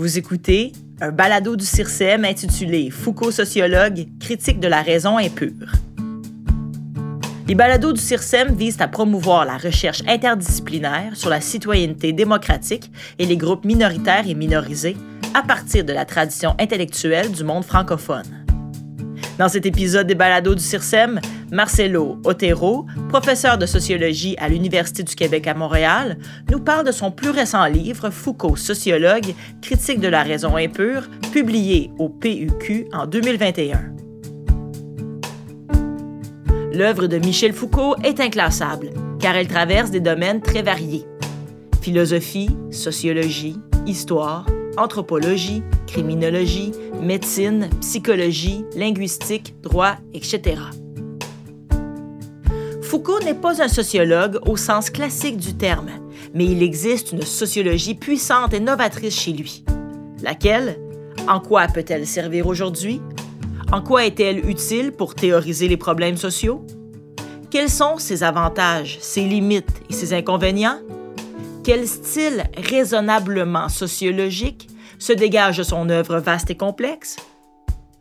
Vous écoutez un balado du CIRCEM intitulé Foucault sociologue, critique de la raison impure. Les balados du CIRCEM visent à promouvoir la recherche interdisciplinaire sur la citoyenneté démocratique et les groupes minoritaires et minorisés à partir de la tradition intellectuelle du monde francophone. Dans cet épisode des balados du CIRSEM, Marcelo Otero, professeur de sociologie à l'Université du Québec à Montréal, nous parle de son plus récent livre Foucault, sociologue, critique de la raison impure, publié au PUQ en 2021. L'œuvre de Michel Foucault est inclassable, car elle traverse des domaines très variés. Philosophie, sociologie, histoire, anthropologie, criminologie, médecine, psychologie, linguistique, droit, etc. Foucault n'est pas un sociologue au sens classique du terme, mais il existe une sociologie puissante et novatrice chez lui. Laquelle? En quoi peut-elle servir aujourd'hui? En quoi est-elle utile pour théoriser les problèmes sociaux? Quels sont ses avantages, ses limites et ses inconvénients? Quel style raisonnablement sociologique se dégage de son œuvre vaste et complexe?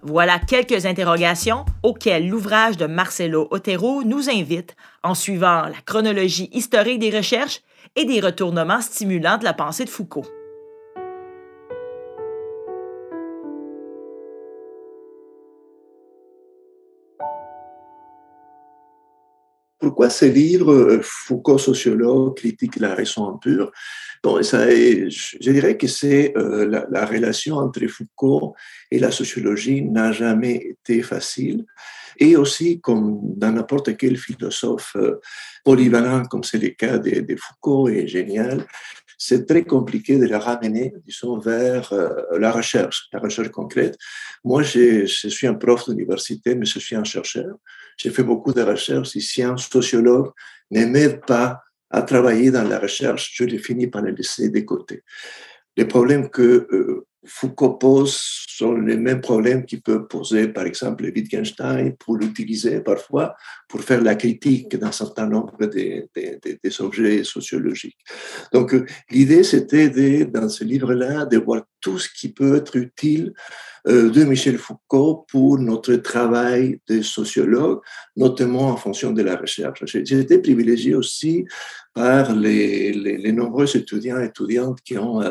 Voilà quelques interrogations auxquelles l'ouvrage de Marcelo Otero nous invite en suivant la chronologie historique des recherches et des retournements stimulants de la pensée de Foucault. Pourquoi ce livre, euh, Foucault sociologue, critique la raison pure bon, ça Je dirais que c'est euh, la, la, relation entre Foucault et la sociologie n'a jamais été facile. Et aussi, comme dans n'importe quel philosophe euh, polyvalent, comme c'est le cas de, de Foucault, est génial, c'est très compliqué de la ramener, disons, vers la recherche, la recherche concrète. Moi, je suis un prof d'université, mais je suis un chercheur. J'ai fait beaucoup de recherches ici, un sociologue n'aimait pas à travailler dans la recherche, je l'ai fini par le laisser de côté. Les problèmes que euh, Foucault pose sont les mêmes problèmes qu'il peut poser, par exemple, Wittgenstein, pour l'utiliser parfois pour faire la critique d'un certain nombre des, des, des, objets sociologiques. Donc, euh, l'idée, c'était de, dans ce livre-là, de voir tout ce qui peut être utile euh, de Michel Foucault pour notre travail de sociologue, notamment en fonction de la recherche. J'ai été privilégié aussi par les, les, les nombreux étudiants et étudiantes qui ont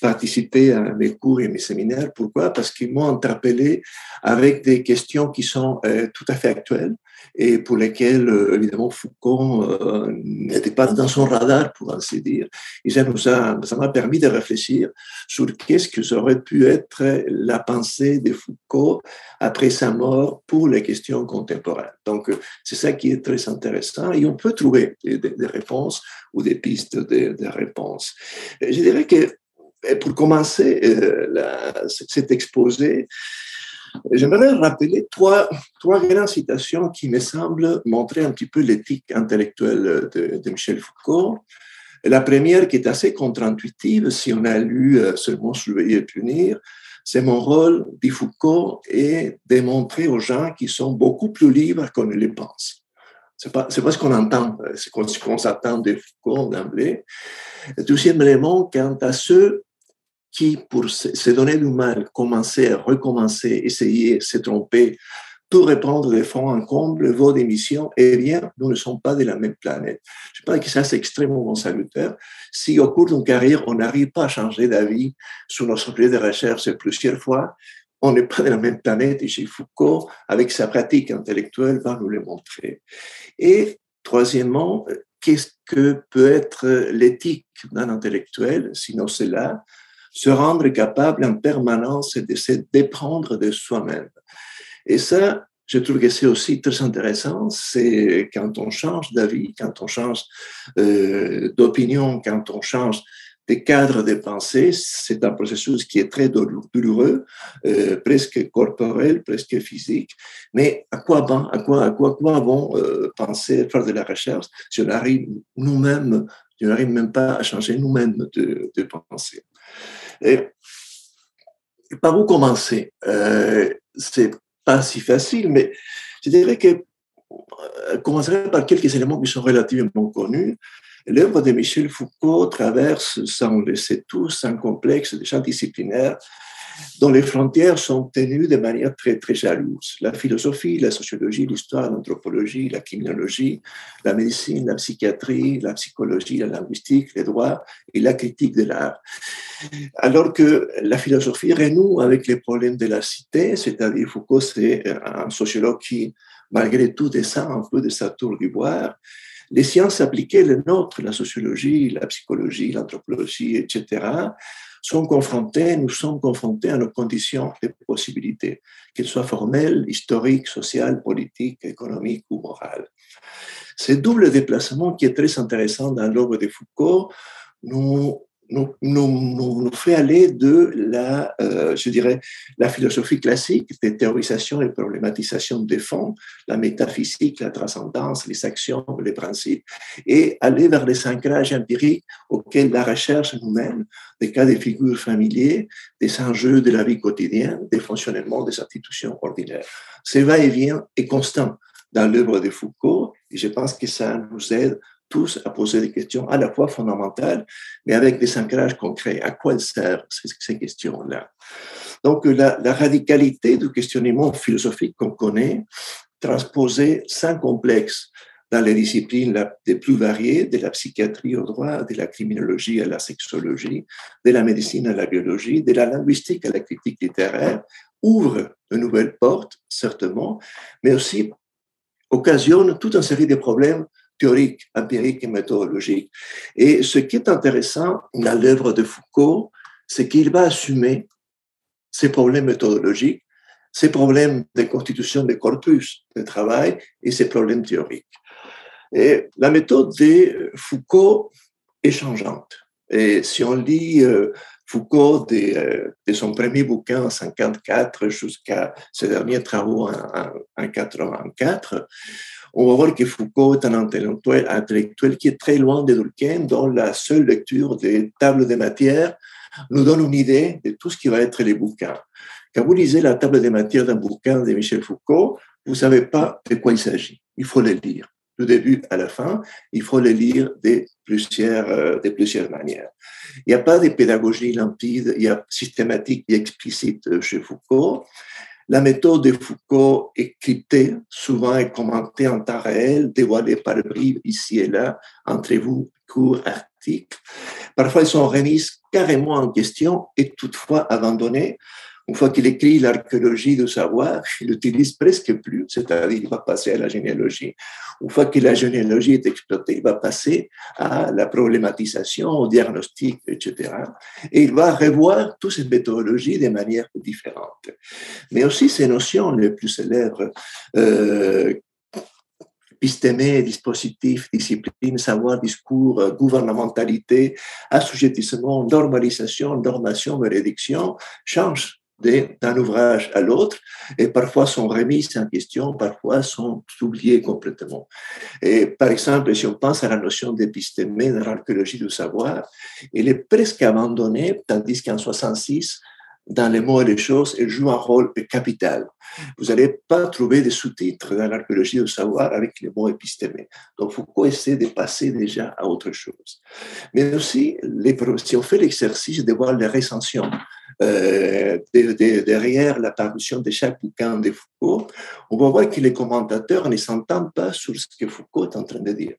participé à mes cours et mes séminaires. Pourquoi? Parce qu'ils m'ont interpellé avec des questions qui sont euh, tout à fait actuelles et pour lesquelles, euh, évidemment, Foucault euh, n'était pas dans son radar, pour ainsi dire. Et ça m'a permis de réfléchir sur qu'est-ce que ça aurait pu être la pensée de Foucault après sa mort pour les questions contemporaines. Donc, c'est ça qui est très intéressant et on peut trouver des, des réponses ou des pistes de, de réponses. Je dirais que pour commencer euh, cet exposé, j'aimerais rappeler trois, trois grandes citations qui me semblent montrer un petit peu l'éthique intellectuelle de, Michel Foucault. La première, qui est assez contre-intuitive, si on a lu euh, seulement Surveiller et punir, c'est mon rôle, dit Foucault, et de montrer aux gens qui sont beaucoup plus libres qu'on ne les pense. C'est pas, pas ce qu'on entend, c'est ce qu'on s'attend de Foucault d'emblée. Deuxième élément, quant à ceux qui, pour se donner du mal, commencer recommencer, essayer, se tromper, pour reprendre des fonds en comble, vos démissions, eh bien, nous ne sommes pas de la même planète. Je pense que ça, c'est extrêmement salutaire. Si au cours d'une carrière, on n'arrive pas à changer d'avis sur nos objets de recherche plusieurs fois, on n'est pas de la même planète et chez Foucault, avec sa pratique intellectuelle, va nous le montrer. Et troisièmement, qu'est-ce que peut être l'éthique d'un intellectuel, sinon cela se rendre capable en permanence de se déprendre de soi-même. Et ça, je trouve que c'est aussi très intéressant, c'est quand on change d'avis, quand on change euh, d'opinion, quand on change des cadres de pensée, c'est un processus qui est très douloureux, euh, presque corporel, presque physique. Mais à quoi bon, à quoi, à quoi, quoi bon euh, penser, faire de la recherche si on arrive nous-mêmes, on n'arrive même pas à changer nous-mêmes de, de pensée? Et par où commencer? Euh, C'est pas si facile, mais je dirais que euh, commencerai par quelques éléments qui sont relativement connus. L'œuvre de Michel Foucault traverse, ça on le sait tous, un complexe de champs disciplinaires dont les frontières sont tenues de manière très, très jalouse. La philosophie, la sociologie, l'histoire, l'anthropologie, la criminologie, la médecine, la psychiatrie, la psychologie, la linguistique, les droits et la critique de l'art. Alors que la philosophie renoue avec les problèmes de la cité, c'est-à-dire Foucault, c'est un sociologue qui, malgré tout, descend un peu de sa tour d'ivoire. Les sciences appliquées, les nôtres, la sociologie, la psychologie, l'anthropologie, etc., sont confrontés, nous sommes confrontés à nos conditions de possibilités, qu'elles soient formelles, historiques, sociales, politiques, économiques ou morales. Ce double déplacement qui est très intéressant dans l'œuvre de Foucault nous nous, nous, fait aller de la, euh, je dirais, la philosophie classique des théorisations et problématisations des fonds, la métaphysique, la transcendance, les actions, les principes, et aller vers les ancrages empiriques auxquels la recherche nous mène, des cas de figures familiers, des enjeux de la vie quotidienne, des fonctionnements des institutions ordinaires. Ce va-et-vient est constant dans l'œuvre de Foucault, et je pense que ça nous aide tous à poser des questions à la fois fondamentales, mais avec des ancrages concrets. À quoi servent ces, questions-là? Donc, la, radicalité du questionnement philosophique qu'on connaît, transposée sans complexe dans les disciplines les plus variées, de la psychiatrie au droit, de la criminologie à la sexologie, de la médecine à la biologie, de la linguistique à la critique littéraire, ouvre de nouvelles portes, certainement, mais aussi occasionne toute une série de problèmes théorique, empirique et méthodologique. Et ce qui est intéressant dans l'œuvre de Foucault, c'est qu'il va assumer ces problèmes méthodologiques, ces problèmes de constitution des corpus de travail et ces problèmes théoriques. Et la méthode de Foucault est changeante. Et si on lit euh, Foucault de, euh, de, son premier bouquin en 54 jusqu'à ses derniers travaux en, en 84, on va voir que Foucault est un intellectuel, intellectuel qui est très loin de Durkheim, dont la seule lecture des tables de matière nous donne une idée de tout ce qui va être les bouquins. Quand vous lisez la table des matières d'un bouquin de Michel Foucault, vous ne savez pas de quoi il s'agit. Il faut le lire. Du début à la fin, il faut le lire de plusieurs, euh, de plusieurs manières. Il n'y a pas de pédagogie limpide, il y a systématique et explicite chez Foucault. La méthode de Foucault est cryptée, souvent est commentée en temps réel, dévoilée par bribes ici et là, entre vous, courts articles. Parfois, elles sont remises carrément en question et toutefois abandonnées une fois qu'il écrit l'archéologie du savoir, il l'utilise presque plus, c'est-à-dire il va passer à la généalogie. Une fois que la généalogie est exploitée, il va passer à la problématisation, au diagnostic, etc. Et il va revoir toutes ces méthodologies de manière différente. Mais aussi ces notions les plus célèbres, euh, épistémé, dispositif, discipline, savoir, discours, gouvernementalité, assujettissement, normalisation, normation, réduction, changent d'un ouvrage à l'autre et parfois sont remises en question, parfois sont oubliées complètement. Et par exemple, si on pense à la notion d'épistémé dans l'archéologie du savoir, elle est presque abandonnée, tandis qu'en 66, dans les mots et les choses, elle joue un rôle capital. Vous n'allez pas trouver des sous-titres dans l'archéologie du savoir avec les mots épistémés. Donc, Foucault essaie de passer déjà à autre chose. Mais aussi, si on fait l'exercice de voir les recensions euh, derrière la parution de chaque bouquin de Foucault, on va voir que les commentateurs ne s'entendent pas sur ce que Foucault est en train de dire.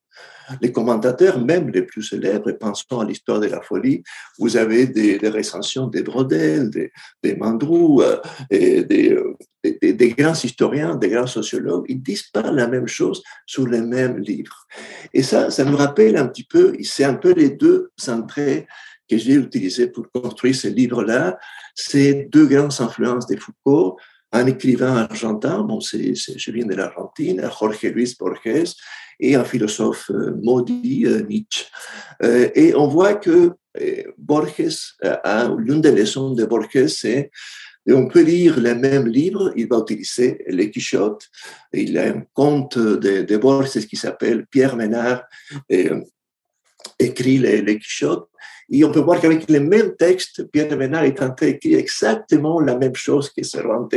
Les commentateurs, même les plus célèbres, pensons à l'histoire de la folie, vous avez des, recensions des Brodel, des, des Mandrou, euh, des, euh, des, des, grands historiens, des grands sociologues, ils disent pas la même chose sur les mêmes livres. Et ça, ça nous rappelle un petit peu, c'est un peu les deux entrées que j'ai utilisées pour construire ce livre-là. C'est deux grandes influences de Foucault, un écrivain argentin, bon, c'est, je viens de l'Argentine, Jorge Luis Borges, et un philosophe euh, maudit, euh, Nietzsche. Euh, et on voit que Borges, l'une des leçons de Borges, c'est on peut lire les mêmes livres, il va utiliser les Quichotte, il a un conte de, Borges qui s'appelle Pierre Ménard écrit les, les Quichottes. Et on peut voir qu'avec les mêmes textes, Pierre de Ménard est en train d'écrire exactement la même chose que Cervantes,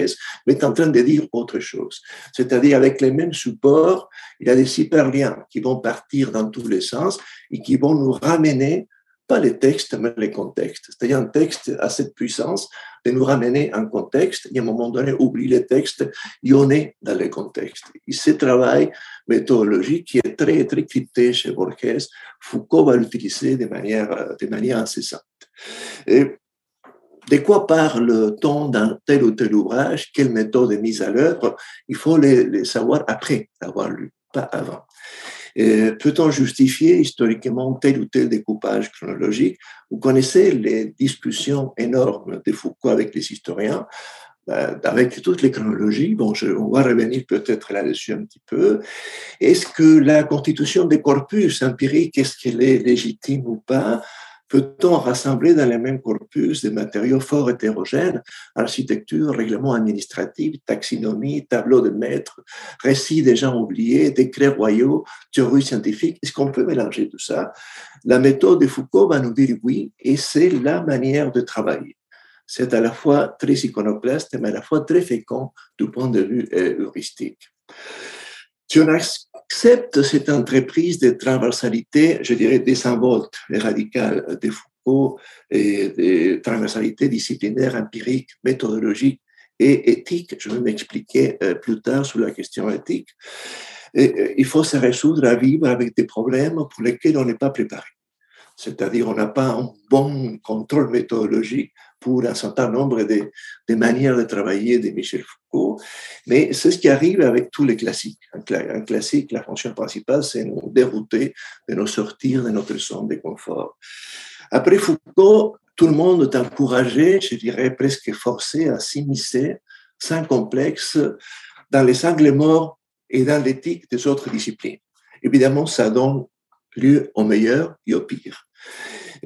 mais est en train de dire autre chose. C'est-à-dire avec les mêmes supports, il y a des super-liens qui vont partir dans tous les sens et qui vont nous ramener pas les textes, mais les contextes. C'est-à-dire un texte a cette puissance de nous ramener un contexte et à un moment donné, oublie les textes et on est dans les contextes. Et ce travail méthodologique qui est très, très crypté chez Borges, Foucault va l'utiliser de manière, de manière incessante. Et de quoi parle-t-on dans tel ou tel ouvrage? Quelle méthode est mise à l'œuvre? Il faut les, les savoir après l'avoir lu, pas avant. Peut-on justifier historiquement tel ou tel découpage chronologique? Vous connaissez les discussions énormes de Foucault avec les historiens, ben, avec toutes les chronologies. Bon, on va revenir peut-être là-dessus un petit peu. Est-ce que la constitution des corpus empiriques, est-ce qu'elle est légitime ou pas? Peut-on rassembler dans les mêmes corpus des matériaux fort hétérogènes, architecture, règlement administratif, taxinomie, tableau de maître, récits des gens oubliés, décrets royaux, théories scientifiques? Est-ce qu'on peut mélanger tout ça? La méthode de Foucault va nous dire oui, et c'est la manière de travailler. C'est à la fois très iconoclaste, mais à la fois très fécond du point de vue euh, heuristique. Accepte cette entreprise de transversalité, je dirais désinvolte et radicale de Foucault et de transversalité disciplinaire, empirique, méthodologique et éthique, je vais m'expliquer euh, plus tard sur la question éthique, et il faut se résoudre à vivre avec des problèmes pour lesquels on n'est pas préparé. C'est-à-dire, on n'a pas un bon contrôle méthodologique pour un certain nombre de, manières de travailler de Michel Foucault, mais c'est ce qui arrive avec tous les classiques. Un, classique, la fonction principale, c'est nous dérouter, de nous sortir de notre zone de confort. Après Foucault, tout le monde est encouragé, je dirais presque forcé à s'immiscer sans complexe dans les angles morts et dans l'éthique des autres disciplines. Évidemment, ça donne lieu au meilleur et au pire.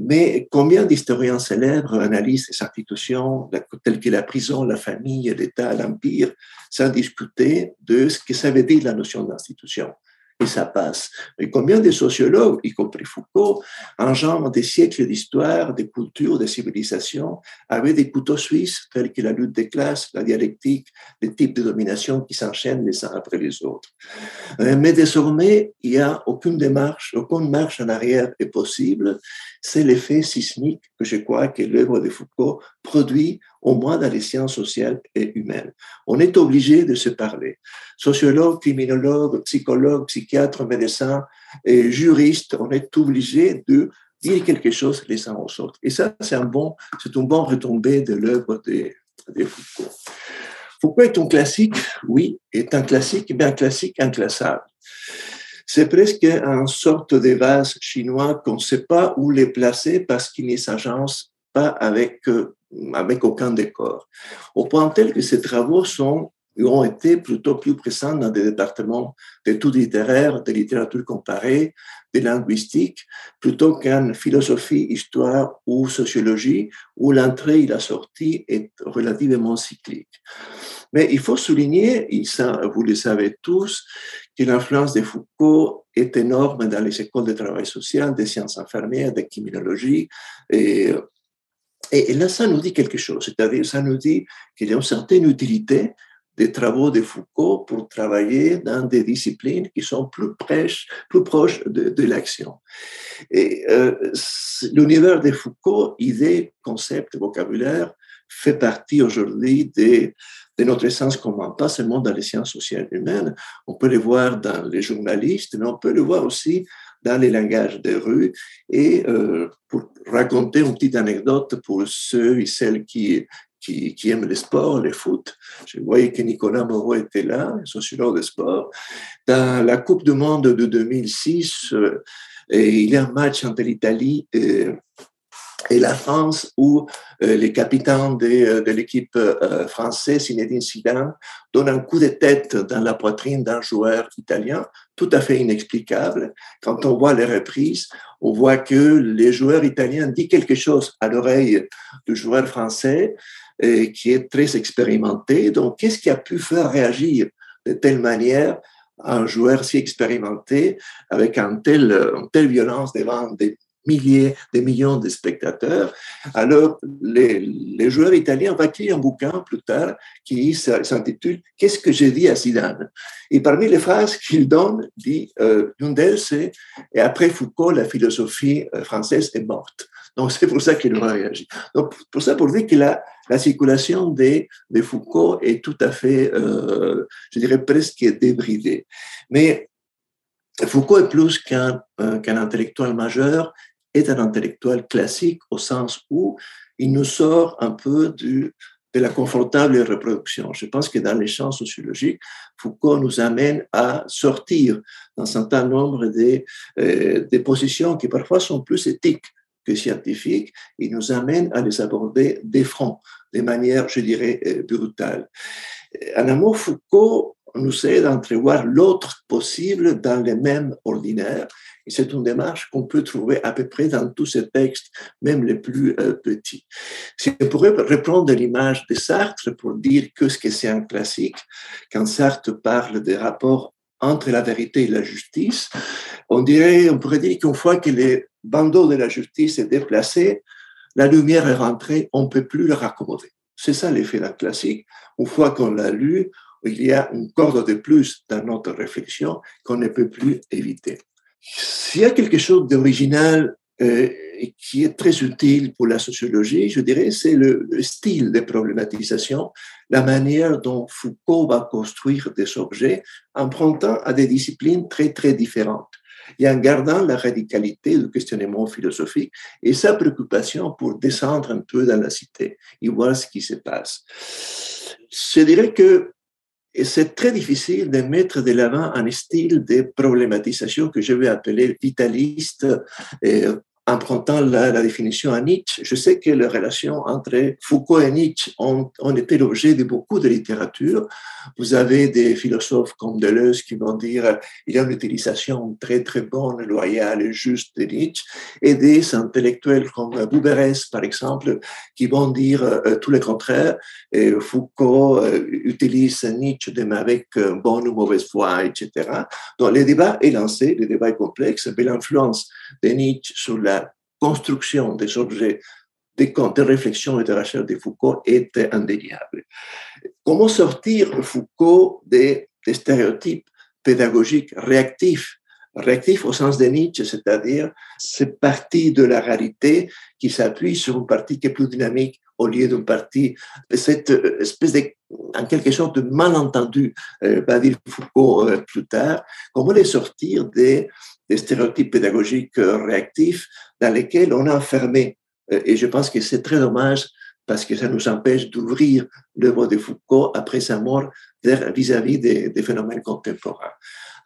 Mais combien d'historiens célèbres analysent ces institutions telles que la prison, la famille, l'État, l'Empire, sans discuter de ce que ça veut dire la notion d'institution? Et ça passe. Et combien de sociologues, y compris Foucault, en genre des siècles d'histoire, des cultures, des civilisations, avaient des couteaux suisses tels que la lutte des classes, la dialectique, les types de domination qui s'enchaînent les uns après les autres. Euh, mais désormais, il n'y a aucune démarche, aucune marche en arrière est possible. C'est l'effet sismique que je crois que l'œuvre de Foucault produit au moins dans les sciences sociales et humaines. On est obligé de se parler. Sociologue, criminologue, psychologue, psychiatre, médecin et juriste, on est obligé de dire quelque chose les uns aux autres. Et ça, c'est un bon, c'est un bon retombé de l'œuvre de, de, Foucault. Foucault est un classique, oui, est un classique, mais un classique inclassable. C'est presque une sorte de vase chinois qu'on ne sait pas où les placer parce qu'il ne s'agence pas avec euh, avec aucun décor. Au point tel que ces travaux sont, ont été plutôt plus présents dans des départements d'études littéraires, de littérature comparée, de linguistique, plutôt qu'en philosophie, histoire ou sociologie, où l'entrée et la sortie est relativement cyclique. Mais il faut souligner, vous le savez tous, que l'influence de Foucault est énorme dans les écoles de travail social, des sciences infirmières, de criminologie, et et, là, ça nous dit quelque chose, c'est-à-dire ça nous dit qu'il y a une certaine utilité des travaux de Foucault pour travailler dans des disciplines qui sont plus proches, plus proches de, l'action. Et euh, l'univers de Foucault, idées, concepts, vocabulaire, fait partie aujourd'hui de, notre essence commun, pas seulement dans les sciences sociales humaines. On peut les voir dans les journalistes, mais on peut le voir aussi dans les langages des rues. Et euh, pour raconter une petite anecdote pour ceux et celles qui, qui, qui, aiment le sport, le foot. Je voyais que Nicolas Moreau était là, sociologue de sport. Dans la Coupe du Monde de 2006, euh, il y a un match entre l'Italie et, et, la France où euh, les capitaines de, l'équipe euh, française, Zinedine Zidane, donne un coup de tête dans la poitrine d'un joueur italien tout à fait inexplicable. Quand on voit les reprises, on voit que les joueurs italiens disent quelque chose à l'oreille du joueur français qui est très expérimenté. Donc, qu'est-ce qui a pu faire réagir de telle manière un joueur si expérimenté avec une telle violence devant des milliers, des millions de spectateurs? Alors, les, les joueurs italiens ont écrit un bouquin plus tard qui s'intitule Qu'est-ce que j'ai dit à Zidane? Et parmi les phrases qu'il donne, dit, euh, d'elles, c'est Et après Foucault, la philosophie euh, française est morte. Donc, c'est pour ça qu'il a réagi. Donc, pour ça, pour dire que la, la circulation des, de Foucault est tout à fait, euh, je dirais presque débridée. Mais Foucault est plus qu'un euh, qu'un intellectuel majeur, est un intellectuel classique au sens où il nous sort un peu de la confortable reproduction. Je pense que dans les champs sociologiques, Foucault nous amène à sortir d'un certain nombre de, euh, des positions qui parfois sont plus éthiques que scientifiques. Il nous amène à les aborder des fronts, de manière, je dirais, euh, brutale. En un mot, Foucault nous aide à entrevoir l'autre possible dans les mêmes ordinaires. C'est une démarche qu'on peut trouver à peu près dans tous ces textes, même les plus euh, petits. Si on pourrait reprendre l'image de Sartre pour dire que ce que c'est un classique, quand Sartre parle des rapports entre la vérité et la justice, on dirait, on pourrait dire qu'une fois que le bandeau de la justice est déplacé, la lumière est rentrée, on ne peut plus le raccommoder. C'est ça l'effet classique. Une fois qu'on l'a lu, il y a une corde de plus dans notre réflexion qu'on ne peut plus éviter. S'il y a quelque chose d'original euh, qui est très utile pour la sociologie, je dirais, c'est le, style de problématisation, la manière dont Foucault va construire des objets, empruntant à des disciplines très, très différentes et en gardant la radicalité du questionnement philosophique et sa préoccupation pour descendre un peu dans la cité et voir ce qui se passe. Je dirais que c'est très difficile de mettre de l'avant un style de problématisation que je vais appeler vitaliste et empruntant la, la, définition à Nietzsche, je sais que les relations entre Foucault et Nietzsche ont, été l'objet de beaucoup de littérature. Vous avez des philosophes comme Deleuze qui vont dire il y a une utilisation très très bonne, loyale et juste de Nietzsche, et des intellectuels comme Bouberès, par exemple, qui vont dire euh, tout le contraire. Et Foucault euh, utilise Nietzsche avec euh, bonne ou mauvaise foi, etc. Donc le débat est lancé, le débat est complexe, mais l'influence de Nietzsche sur la construction des objets des, de réflexion et de recherche de Foucault était indéniable. Comment sortir Foucault des, des stéréotypes pédagogiques réactifs? Réactifs au sens de Nietzsche, c'est-à-dire cette partie de la réalité qui s'appuie sur une partie qui est plus dynamique au lieu d'une partie, cette espèce de, en quelque sorte, de malentendu, euh, va dire Foucault euh, plus tard, comment les sortir des, stéréotypes pédagogiques euh, réactifs dans lesquels on a enfermé. Euh, et je pense que c'est très dommage parce que ça nous empêche d'ouvrir l'œuvre de Foucault après sa mort vis-à-vis des, des, phénomènes contemporains.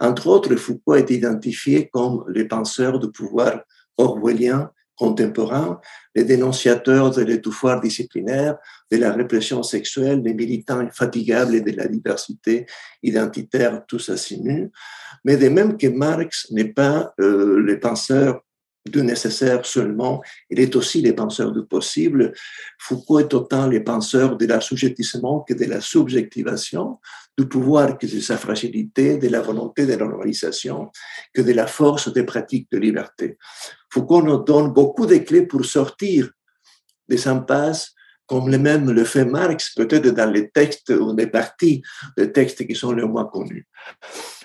Entre autres, Foucault est identifié comme le penseur du pouvoir orwellien contemporains, les dénonciateurs de l'étouffoir disciplinaire, de la répression sexuelle, les militants infatigables de la diversité identitaire, tous assimus, mais de même que Marx n'est pas euh, le penseur du nécessaire seulement, il est aussi le penseur du possible. Foucault est autant le penseur de l'assujettissement que de la subjectivation, du pouvoir que de sa fragilité, de la volonté de la normalisation, que de la force des pratiques de liberté. Foucault nous donne beaucoup de clés pour sortir des impasses, comme le même le fait Marx, peut-être dans les textes ou des parties des textes qui sont les moins connus.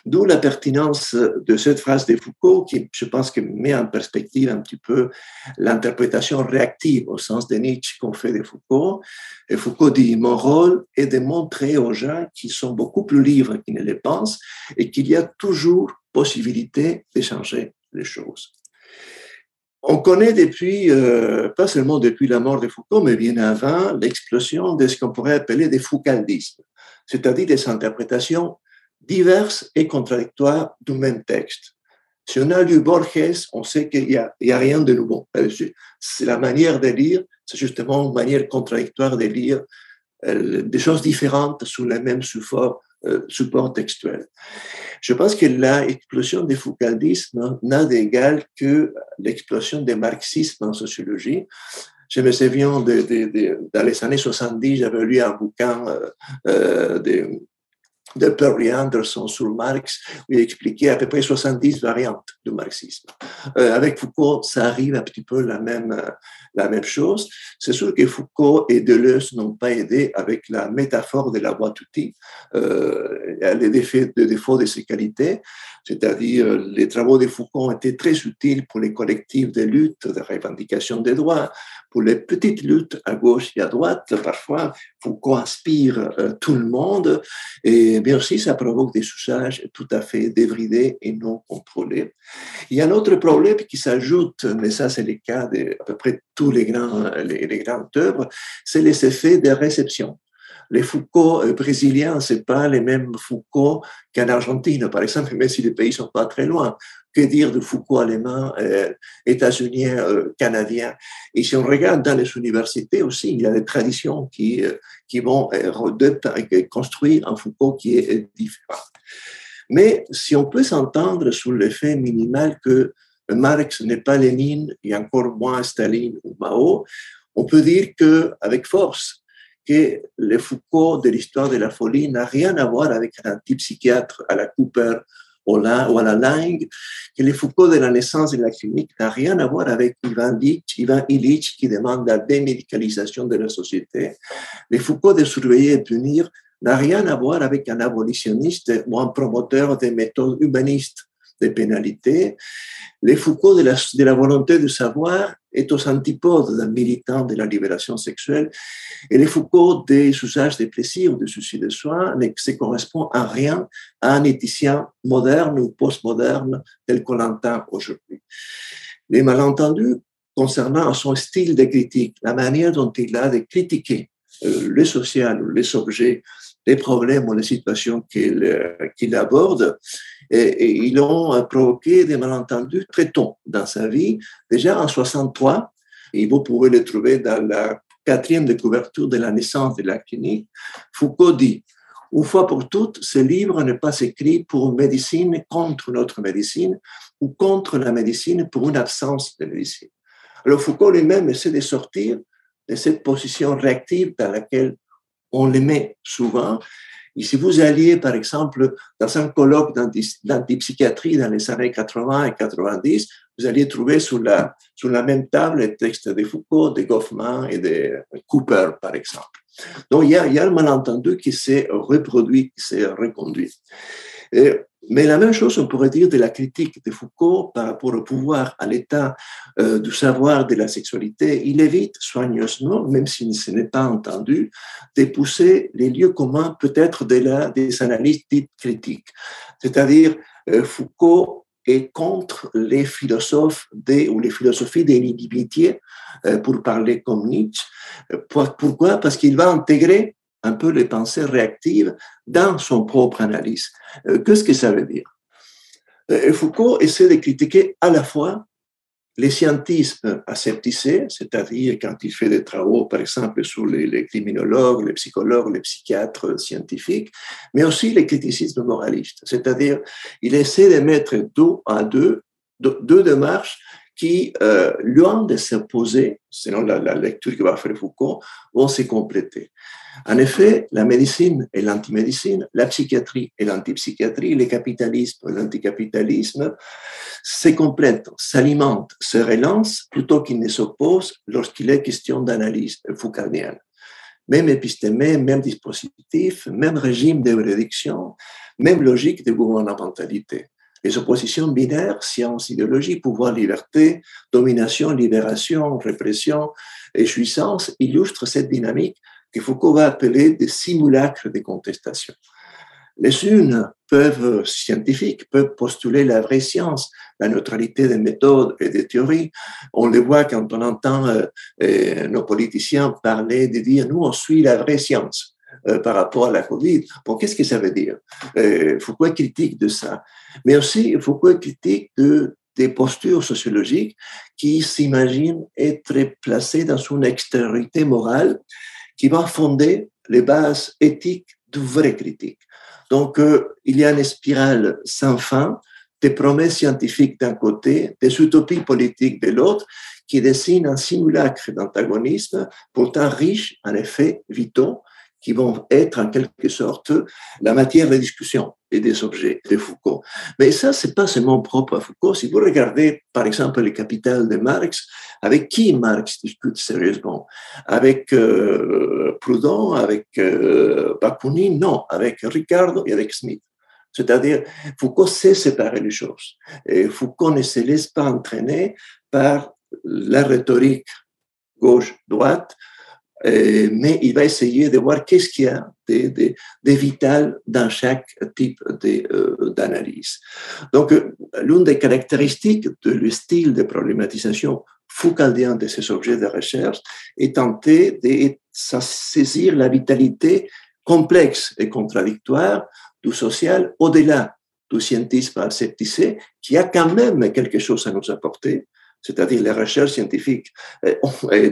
D'où la pertinence de cette phrase de Foucault qui, je pense, que met en perspective un petit peu l'interprétation réactive au sens de Nietzsche qu'on fait de Foucault. Et Foucault dit, mon rôle est de montrer aux gens qui sont beaucoup plus libres qu'ils ne le pensent et qu'il y a toujours possibilité de changer les choses. On connaît depuis, euh, pas seulement depuis la mort de Foucault, mais bien avant, l'explosion de ce qu'on pourrait appeler des foucaldismes, c'est-à-dire des interprétations diverses et contradictoires du même texte. Si on a lu Borges, on sait qu'il n'y a, rien de nouveau C'est la manière de lire, c'est justement une manière contradictoire de lire euh, des choses différentes sous le même support, euh, support textuel. Je pense que l'explosion du foucaldisme n'a d'égal que l'explosion du marxisme en sociologie. Je me souviens dans les années 70, j'avais lu un bouquin euh, de de Perry Anderson sur Marx, où il expliquait à peu près 70 variantes du marxisme. Euh, avec Foucault, ça arrive un petit peu la même, la même chose. C'est sûr que Foucault et Deleuze n'ont pas aidé avec la métaphore de la boîte outils, euh, les défauts, les défauts de ses qualités, c'est-à-dire les travaux de Foucault ont été très utiles pour les collectifs de lutte, de revendication des droits, pour les petites luttes à gauche et à droite. Parfois, Foucault inspire euh, tout le monde, et bien aussi, ça provoque des souchages tout à fait débridés et non contrôlés. Il y a un autre problème qui s'ajoute, mais ça, c'est le cas de à peu près tous les grands, les, les œuvres, c'est les effets de réception les Foucault euh, brésiliens, c'est pas les mêmes Foucault qu'en Argentine, par exemple, même si les pays sont pas très loin. Que dire de Foucault allemand, euh, états-unien, euh, canadien Et si on regarde dans les universités aussi, il y a des traditions qui, euh, qui vont construire un Foucault qui est différent. Mais si on peut s'entendre sur l'effet minimal que Marx n'est pas Lénine et encore moins Staline ou Mao, on peut dire que avec force, que le Foucault de l'histoire de la folie n'a rien à voir avec un type psychiatre à la Cooper ou, à la Lange, que le Foucault de la naissance de la clinique n'a rien à voir avec Ivan Illich, qui demande la démédicalisation de la société. Le Foucault de surveiller et punir n'a rien à voir avec un abolitionniste ou un promoteur des méthodes humanistes des pénalités. Le Foucault de la, volonté de savoir est aux antipodes d'un militant de la libération sexuelle. Et le Foucault des usages des plaisirs ou des soucis de soi ne se correspond à rien à un éthicien moderne ou postmoderne tel qu'on l'entend aujourd'hui. Les malentendus concernant son style de critique, la manière dont il a de critiquer euh, le social les objets, les problèmes ou les situations qu'il euh, aborde, et, ils ont provoqué des malentendus très tôt dans sa vie. Déjà en 63, et vous pouvez le trouver dans la quatrième de de la naissance de la clinique, Foucault dit, une fois pour toutes, ce livre n'est pas écrit pour médecine contre notre médecine ou contre la médecine pour une absence de médecine. Alors Foucault lui-même essaie de sortir de cette position réactive dans laquelle on le met souvent et si vous alliez, par exemple, dans un colloque d'antipsychiatrie dans les années 80 et 90, vous alliez trouver sur la, même table les textes de Foucault, de Goffman et de Cooper, par exemple. Donc, il y a, il un malentendu qui s'est reproduit, qui s'est reconduit. Mais la même chose, on pourrait dire de la critique de Foucault par rapport au pouvoir, à l'état euh, du savoir de la sexualité. Il évite soigneusement, même si ce n'est pas entendu, de pousser les lieux communs peut-être des analyses dites critiques. C'est-à-dire, euh, Foucault est contre les philosophes ou les philosophies des l'individualité, euh, pour parler comme Nietzsche. Pourquoi? Parce qu'il va intégrer un peu les pensées réactives dans son propre analyse. Euh, qu'est-ce que ça veut dire? Euh, Foucault essaie de critiquer à la fois les scientifiques aseptisés, c'est-à-dire quand il fait des travaux, par exemple, sur les, criminologues, les psychologues, les psychiatres scientifiques, mais aussi les criticismes moralistes. C'est-à-dire, il essaie de mettre deux à deux, deux démarches qui, euh, loin de s'opposer, selon la, la, lecture que va faire Foucault, vont se compléter. En effet, la médecine et l'antimédecine, la psychiatrie et l'antipsychiatrie, le capitalisme et l'anticapitalisme se complètent, s'alimentent, se relancent plutôt qu'ils ne s'opposent lorsqu'il est question d'analyse foucaultienne. Même épistémé, même dispositif, même régime de réduction, même logique de gouvernementalité. Les oppositions binaires, science, idéologie, pouvoir, liberté, domination, libération, répression et jouissance illustrent cette dynamique que Foucault va appeler des simulacres de contestation. Les unes peuvent, scientifiques, peuvent postuler la vraie science, la neutralité des méthodes et des théories. On le voit quand on entend euh, euh, nos politiciens parler de dire nous on suit la vraie science. Euh, par rapport à la Covid. Bon, qu'est-ce que ça veut dire? Euh, Foucault critique de ça? Mais aussi, Foucault critique de, des postures sociologiques qui s'imaginent être placées dans une extériorité morale qui va fonder les bases éthiques de vraie critique. Donc, euh, il y a une spirale sans fin des promesses scientifiques d'un côté, des utopies politiques de l'autre, qui dessinent un simulacre d'antagonisme, pourtant riche en effets vitaux, qui vont être en quelque sorte la matière de discussion et des objets de Foucault. Mais ça, c'est pas seulement propre à Foucault. Si vous regardez, par exemple, les capitales de Marx, avec qui Marx discute sérieusement? Avec euh, Proudhon, avec euh, Bakounine Non, avec Ricardo et avec Smith. C'est-à-dire, Foucault sait séparer les choses. Et Foucault ne se laisse pas entraîner par la rhétorique gauche-droite, euh, mais il va essayer de voir qu'est-ce qu'il y a de, de, vital dans chaque type euh, d'analyse. Donc, euh, l'une des caractéristiques du style de problématisation foucaldien de ces objets de recherche est tenter de saisir la vitalité complexe et contradictoire du social au-delà du scientisme acceptisé, qui a quand même quelque chose à nous apporter, c'est-à-dire les recherches scientifiques, euh,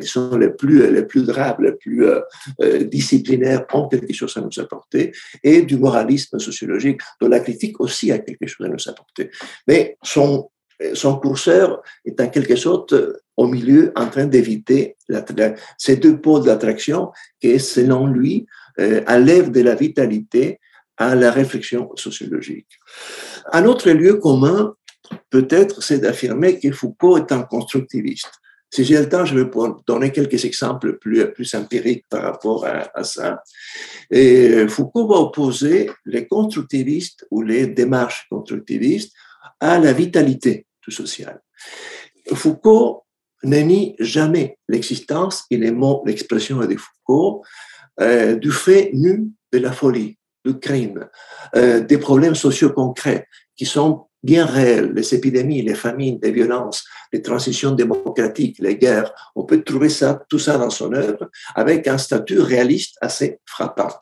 sont les plus, les plus durables, les plus euh, euh, disciplinaires, ont quelque chose à nous apporter, et du moralisme sociologique, dont la critique aussi a quelque chose à nous apporter. Mais son, son curseur est en quelque sorte au milieu en train d'éviter ces deux pôles d'attraction qui, selon lui, enlèvent de la vitalité à la réflexion sociologique. Un autre lieu commun peut-être, c'est d'affirmer que Foucault est un constructiviste. Si j'ai le temps, je vais donner quelques exemples plus, plus empiriques par rapport à, ça. Et Foucault va opposer les constructivistes ou les démarches constructivistes à la vitalité du social. Foucault ne nie jamais l'existence, il mots l'expression de Foucault, euh, du fait nu de la folie, du crime, euh, des problèmes sociaux concrets qui sont bien réels, les épidémies, les famines, les violences, les transitions démocratiques, les guerres. On peut trouver ça, tout ça dans son œuvre avec un statut réaliste assez frappant.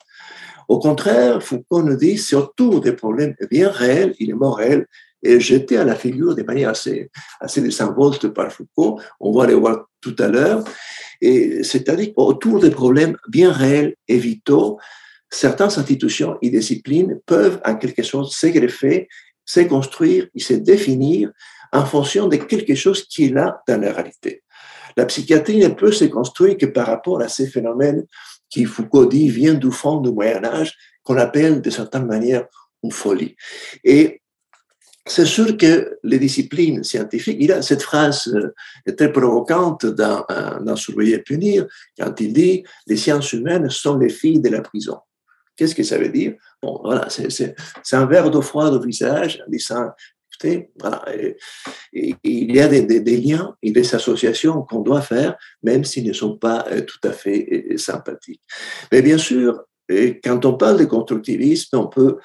Au contraire, Foucault nous dit c'est autour des problèmes bien réels, il est mort réel, et jeté à la figure de manière assez, assez par Foucault. On va les voir tout à l'heure. Et c'est-à-dire autour des problèmes bien réels et vitaux, certaines institutions et disciplines peuvent en quelque sorte s'égrefer c'est construire et c'est définir en fonction de quelque chose qui est là dans la réalité. La psychiatrie ne peut se construire que par rapport à ces phénomènes qui, Foucault dit, viennent du fond du Moyen Âge, qu'on appelle de certaine manière une folie. Et c'est sûr que les disciplines scientifiques, il a cette phrase euh, très provocante dans, dans Surveiller et punir, quand il dit Les sciences humaines sont les filles de la prison. Qu'est-ce que ça veut dire? Bon, voilà, c'est un verre d'eau froide au visage en disant, écoutez, voilà, il y a des, liens et des associations qu'on doit faire, même s'ils ne sont pas euh, tout à fait euh, sympathiques. Mais bien sûr, quand on parle de constructivisme, on peut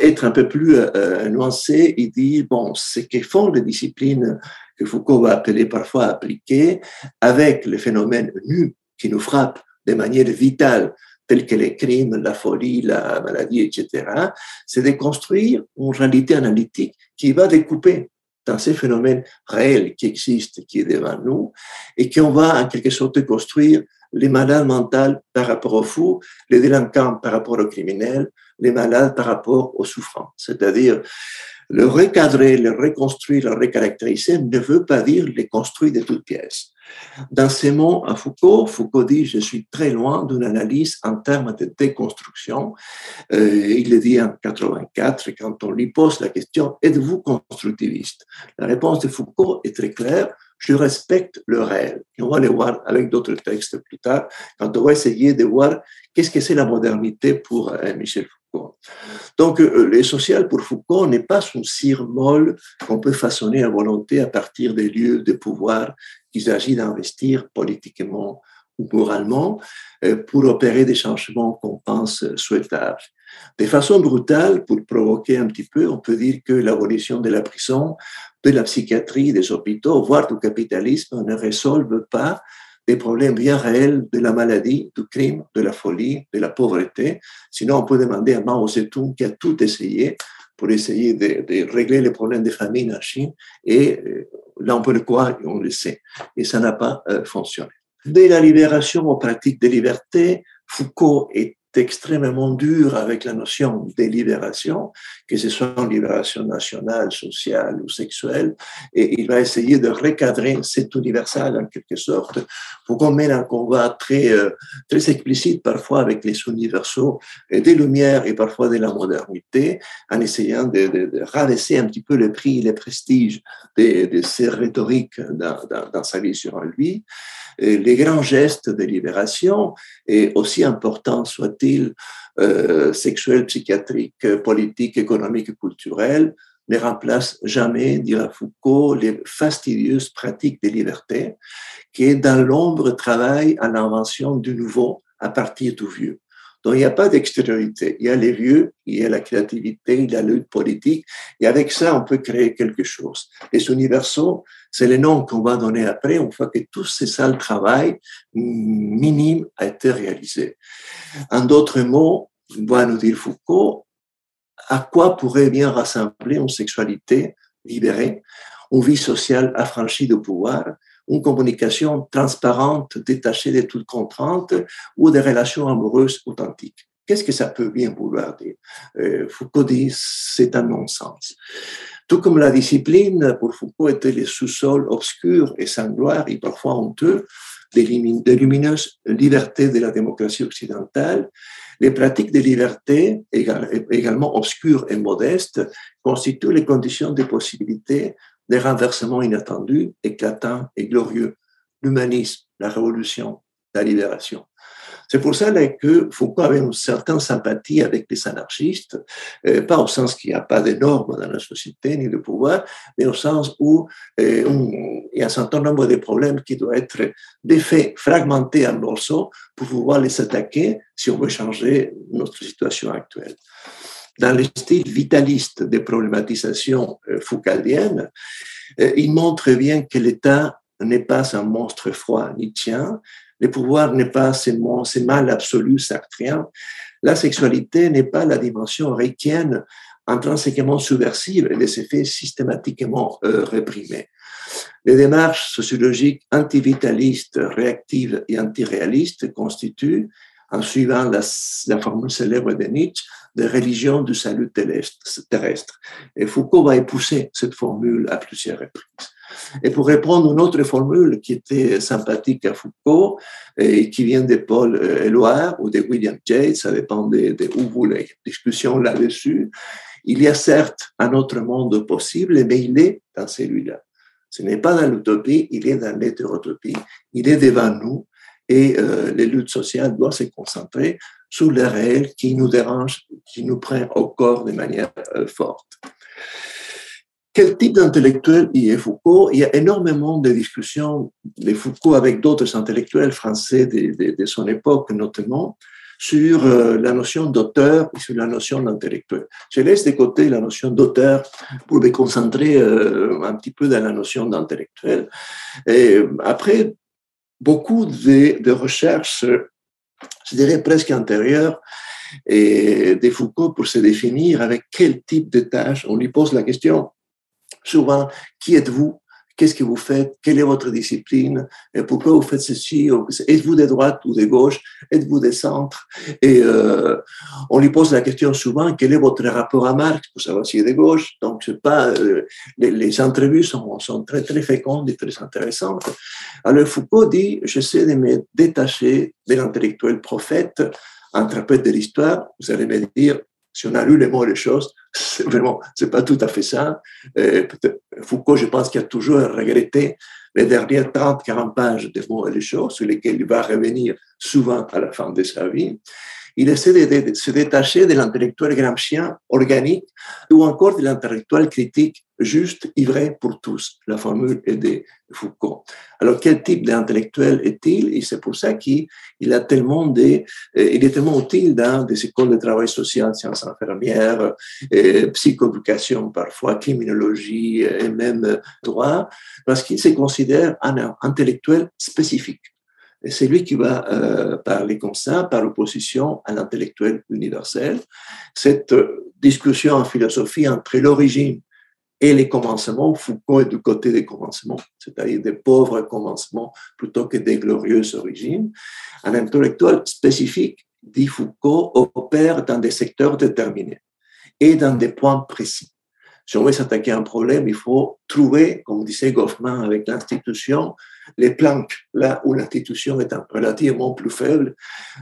être un peu plus euh, nuancé et dire, bon, ce que font les disciplines que Foucault va appeler parfois appliquées, avec les phénomènes nus qui nous frappent de manière vitale tels que les crimes, la folie, la maladie, etc., c'est de construire une réalité analytique qui va découper dans ces phénomènes réels qui existent, qui est devant nous, et qu'on va en quelque sorte construire les malades mentaux par rapport aux fous, les délinquants par rapport aux criminels, les malades par rapport aux souffrants. C'est-à-dire, le recadrer, le reconstruire, le recaractériser ne veut pas dire les construire de toutes pièces. Dans ces mots à Foucault, Foucault dit Je suis très loin d'une analyse en termes de déconstruction. Euh, il le dit en 84, quand on lui pose la question Êtes-vous constructiviste? La réponse de Foucault est très claire je respecte le réel. On va le voir avec d'autres textes plus tard, quand on va essayer de voir qu'est-ce que c'est la modernité pour euh, Michel Foucault. Donc, euh, le social pour Foucault n'est pas une cire molle qu'on peut façonner à volonté à partir des lieux de pouvoir qu'il s'agit d'investir politiquement ou moralement euh, pour opérer des changements qu'on pense souhaitables. De façon brutale, pour provoquer un petit peu, on peut dire que l'abolition de la prison, de la psychiatrie, des hôpitaux, voire du capitalisme, ne résolve pas des problèmes bien réels de la maladie, du crime, de la folie, de la pauvreté. Sinon, on peut demander à Mao Zedong qui a tout essayé pour essayer de, régler les problèmes des familles en Chine. Et euh, là, on peut le croire, on le sait. Et ça n'a pas euh, fonctionné. Dès la libération aux pratiques de liberté, Foucault est extrêmement dur avec la notion de libération, que ce soit une libération nationale, sociale ou sexuelle, et il va essayer de recadrer cet universel en quelque sorte pour qu'on mène un combat très, euh, très explicite parfois avec les universaux des Lumières et parfois de la modernité, en essayant de, de, rabaisser un petit peu le prix et le prestige de, ces rhétoriques dans, sa vie sur lui. Les grands gestes de libération, et aussi importants soient-ils, euh, sexuels, psychiatriques, politiques, économiques et ne remplacent jamais, dira Foucault, les fastidieuses pratiques de liberté qui, dans l'ombre, travaillent à l'invention du nouveau à partir du vieux. Donc, il n'y a pas d'extériorité. Il y a les vieux, il y a la créativité, il y a la lutte politique. Et avec ça, on peut créer quelque chose. Les universaux, c'est le nom qu'on va donner après, une fois que tous ces sales travail minime a été réalisé. En d'autres mots, va nous dire Foucault, à quoi pourrait bien rassembler une sexualité libérée, une vie sociale affranchie de pouvoir, une communication transparente, détachée de toute contrainte ou des relations amoureuses authentiques? Qu'est-ce que ça peut bien vouloir dire? Euh, Foucault dit c'est un non-sens. Tout comme la discipline, pour Foucault, était le sous-sol obscur et sans gloire et parfois honteux des, lumineuses libertés de la démocratie occidentale, les pratiques de liberté, également obscures et modestes, constituent les conditions de possibilité des renversements inattendus, éclatants et glorieux. L'humanisme, la révolution, la libération. C'est pour ça que Foucault avait une certaine sympathie avec les anarchistes, euh, pas au sens qu'il n'y a pas de normes dans la société ni de pouvoir, mais au sens où euh, il y a un certain nombre de problèmes qui doivent être des faits fragmentés en morceaux pour pouvoir les attaquer si on veut changer notre situation actuelle. Dans le style vitaliste des problématisations euh, foucaldiennes, il montre bien que l'État n'est pas un monstre froid ni tien, le pouvoir n'est pas ce mal absolu sartrien, la sexualité n'est pas la dimension réquienne intrinsèquement subversive et les effets systématiquement euh, réprimés. Les démarches sociologiques antivitalistes, réactives et antiréalistes constituent, en suivant la, la formule célèbre de Nietzsche, de religion du salut terrestre. Et Foucault va épouser cette formule à plusieurs reprises. Et pour répondre à une autre formule qui était sympathique à Foucault et qui vient de Paul Éluard ou de William James, ça dépend de, où vous les discussions là-dessus, il y a certes un autre monde possible, mais il est dans celui-là. Ce n'est pas dans l'utopie, il est dans l'hétérotopie. Il est devant nous et euh, les luttes sociales doivent se concentrer sur le réel qui nous dérange, qui nous prend au corps de manière euh, forte. Quel type d'intellectuel y est Foucault? Il y a énormément de discussions de Foucault avec d'autres intellectuels français de, de, son époque, notamment, sur euh, la notion d'auteur et sur la notion d'intellectuel. Je laisse de côté la notion d'auteur pour me concentrer euh, un petit peu dans la notion d'intellectuel. Et après, beaucoup de, de recherches je dirais presque intérieur, et de Foucault pour se définir avec quel type de tâche. On lui pose la question souvent, qui êtes-vous? Qu'est-ce que vous faites? Quelle est votre discipline? Et Pourquoi vous faites ceci? Êtes-vous de droite ou de gauche Êtes-vous des centres? Et euh, on lui pose la question souvent quel est votre rapport à Marx? Pour savoir s'il est de gauche. Donc, c'est pas euh, les, les, entrevues sont, sont très très fécondes et très intéressantes. Alors Foucault dit j'essaie de me détacher de l'intellectuel prophète, interprète de l'histoire. Vous allez me dire si on a lu les mots et les choses, c'est vraiment, c'est pas tout à fait ça. Foucault, je pense qu'il a toujours regretté les dernières 30, 40 pages des mots et les choses sur lesquelles il va revenir souvent à la fin de sa vie il essaie de, se détacher de l'intellectuel gramscien organique ou encore de l'intellectuel critique juste, vrai pour tous. La formule est de Foucault. Alors, quel type d'intellectuel est-il? Et c'est pour ça qu'il a tellement de, euh, il est tellement utile dans des écoles de travail social, sciences infirmières, euh, psychoéducation parfois, criminologie et même droit, parce qu'il se considère un intellectuel spécifique. C'est lui qui va parler comme ça, par opposition à l'intellectuel universel. Cette euh, discussion en philosophie entre l'origine et les commencements, Foucault est du côté des commencements, c'est-à-dire des pauvres commencements plutôt que des glorieuses origines. Un intellectuel spécifique dit Foucault, opère dans des secteurs déterminés et dans des points précis. Si on veut s'attaquer à un problème, il faut trouver, comme disait Goffman avec l'institution, les planques, là où l'institution est relativement plus faible,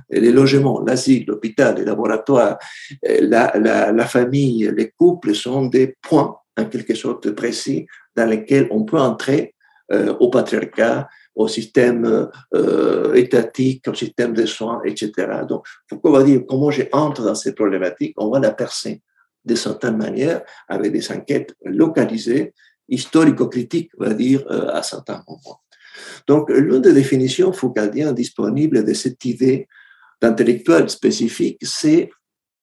les logements, l'asile, l'hôpital, les laboratoires, la, la, famille, les couples sont des points, en quelque sorte précis, dans lesquels on peut entrer euh, au patriarcat, au système euh, étatique, au système de soins, etc. Donc, Foucault va dire comment j'entre dans ces problématiques, on va la percer de certaines manières avec des enquêtes localisées, historico-critiques, on va dire, euh, à certains moments. Donc, l'une des définitions foucaldiennes disponibles de cette idée d'intellectuel spécifique, c'est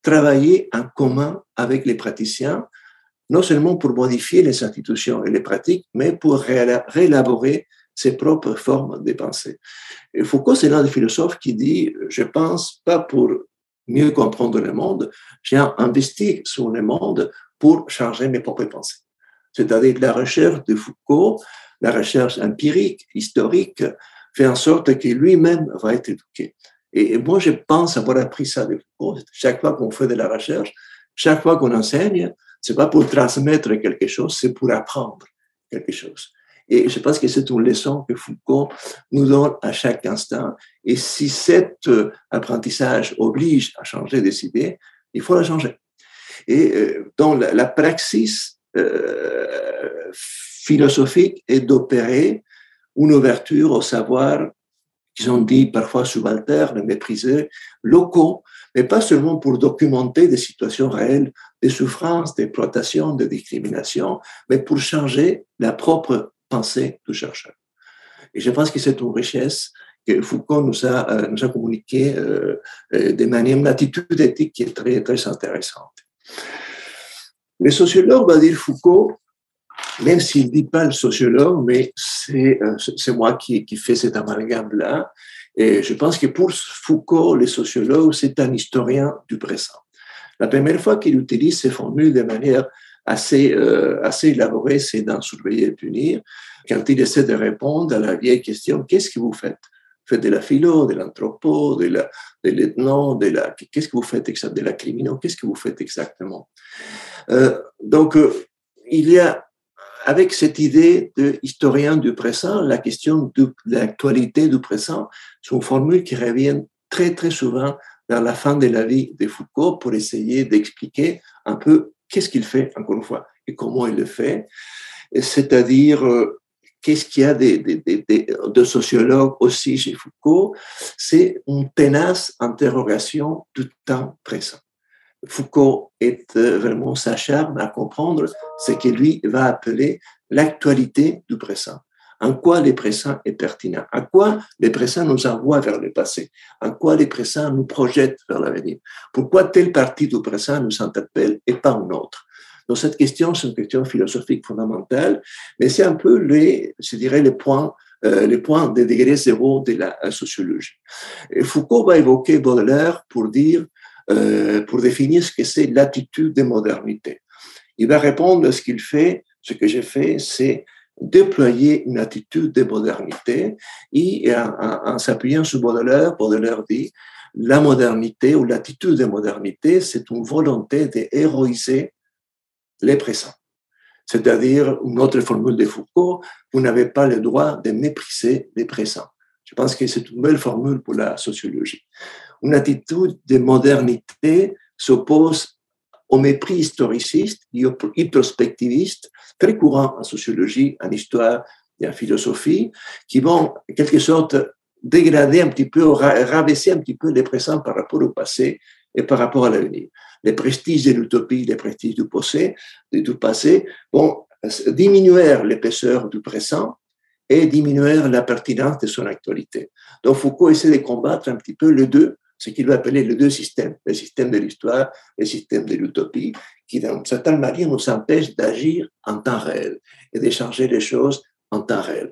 travailler en commun avec les praticiens, non seulement pour modifier les institutions et les pratiques, mais pour réélaborer ses propres formes de pensée. Et Foucault, c'est l'un des philosophes qui dit, je pense pas pour mieux comprendre le monde, j'ai investi sur le monde pour changer mes propres pensées. C'est-à-dire que la recherche de Foucault, la recherche empirique, historique, fait en sorte que lui-même va être éduqué. Et moi, je pense avoir appris ça de Foucault. Chaque fois qu'on fait de la recherche, chaque fois qu'on enseigne, c'est pas pour transmettre quelque chose, c'est pour apprendre quelque chose. Et je pense que c'est une leçon que Foucault nous donne à chaque instant. Et si cet euh, apprentissage oblige à changer des idées, il faut la changer. Et euh, dans la, praxis euh, philosophique est d'opérer une ouverture au savoir qui sont dit parfois subalternes, méprisés, locaux, mais pas seulement pour documenter des situations réelles de souffrance, d'exploitation, de discrimination, mais pour changer la propre pensée du chercheur. Et je pense que c'est une richesse que Foucault nous a, euh, nous a communiqué euh, euh, de manière, une attitude éthique qui est très, très intéressante. Les sociologues, va dire Foucault, même s'il ne dit pas le sociologue, mais c'est, c'est moi qui, qui fais cet amalgame-là. Et je pense que pour Foucault, les sociologues, c'est un historien du présent. La première fois qu'il utilise ces formules de manière assez, euh, assez élaboré, c'est dans Surveiller et punir, quand il essaie de répondre à la vieille question, qu'est-ce que vous faites? Vous faites de la philo, de l'anthropo, de la, de l'ethno, de la, qu'est-ce que vous faites exactement, de la criminaux, qu'est-ce que vous faites exactement? Euh, Donc, euh, il y a, avec cette idée de historien du présent, la question de l'actualité du présent, sont formules qui reviennent très, très souvent vers la fin de la vie de Foucault pour essayer d'expliquer un peu qu'est-ce qu'il fait, encore une fois, et comment il le fait, c'est-à-dire euh, qu'est-ce qu'il y a de, sociologues aussi chez Foucault, c'est une tenace interrogation du temps présent. Foucault est euh, vraiment s'acharne à comprendre ce que lui va appeler l'actualité du présent. En quoi le présent est pertinent En quoi le présent nous envoie vers le passé? En quoi le présent nous projette vers l'avenir? Pourquoi telle partie du présent nous interpelle et pas une autre? Donc cette question, c'est une question philosophique fondamentale, mais c'est un peu les, je dirais, les points euh, les points de degré zéro de la sociologie. Et Foucault va évoquer Baudelaire pour dire, euh, pour définir ce que c'est l'attitude de modernité. Il va répondre à ce qu'il fait, ce que j'ai fait, c'est déployer une attitude de modernité et en, s'appuyant sur Baudelaire, Baudelaire dit la modernité ou l'attitude de modernité, c'est une volonté d'héroïser les présents. C'est-à-dire, une autre formule de Foucault, vous n'avez pas le droit de mépriser les présents. Je pense que c'est une belle formule pour la sociologie. Une attitude de modernité s'oppose au mépris historiciste et prospectiviste, très courant en sociologie, en histoire et en philosophie, qui vont, en quelque sorte, dégrader un petit peu, rabaisser un petit peu les présents par rapport au passé et par rapport à l'avenir. Les prestiges de l'utopie, les prestiges du passé, du passé vont diminuer l'épaisseur du présent et diminuer la pertinence de son actualité. Donc Foucault essaie de combattre un petit peu les deux ce qu'il va appeler les deux systèmes, le système de l'histoire le système de l'utopie, qui, d'une certaine manière, nous empêche d'agir en temps réel et d'échanger les choses en temps réel.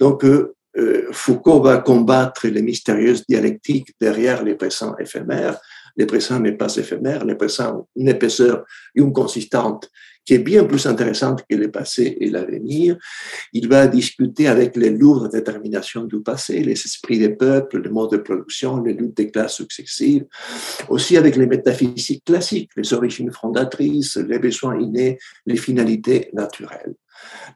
Donc, euh, euh, Foucault va combattre les mystérieuses dialectiques derrière les présents éphémères. Les présents n'est pas éphémère, les présents ont une épaisseur une consistante qui est bien plus intéressante que le passé et l'avenir. Il va discuter avec les lourdes déterminations du passé, les esprits des peuples, les modes de production, les luttes des classes successives, aussi avec les métaphysiques classiques, les origines fondatrices, les besoins innés, les finalités naturelles.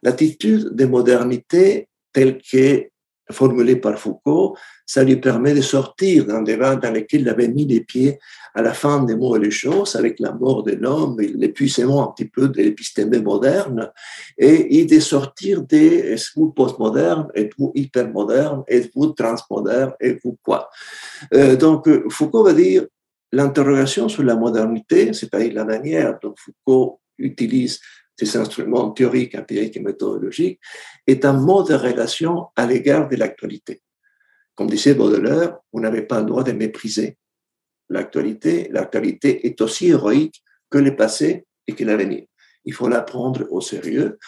L'attitude de modernité telle que formulée par Foucault, ça lui permet de sortir d'un débat dans lequel il avait mis les pieds à la fin des mots et les choses, avec la mort de l'homme, l'épuisement un petit peu de l'épistémé moderne, et, de sortir des êtes-vous postmoderne, êtes-vous hypermoderne, êtes-vous transmoderne, êtes-vous quoi euh, Donc, Foucault va dire l'interrogation sur la modernité, c'est-à-dire la manière dont Foucault utilise ces instruments théoriques, empiriques et méthodologiques, est un mode de relation à l'égard de l'actualité. Comme disait Baudelaire, vous n'avez pas le droit de mépriser l'actualité. L'actualité est aussi héroïque que le passé et que l'avenir. Il faut la prendre au sérieux.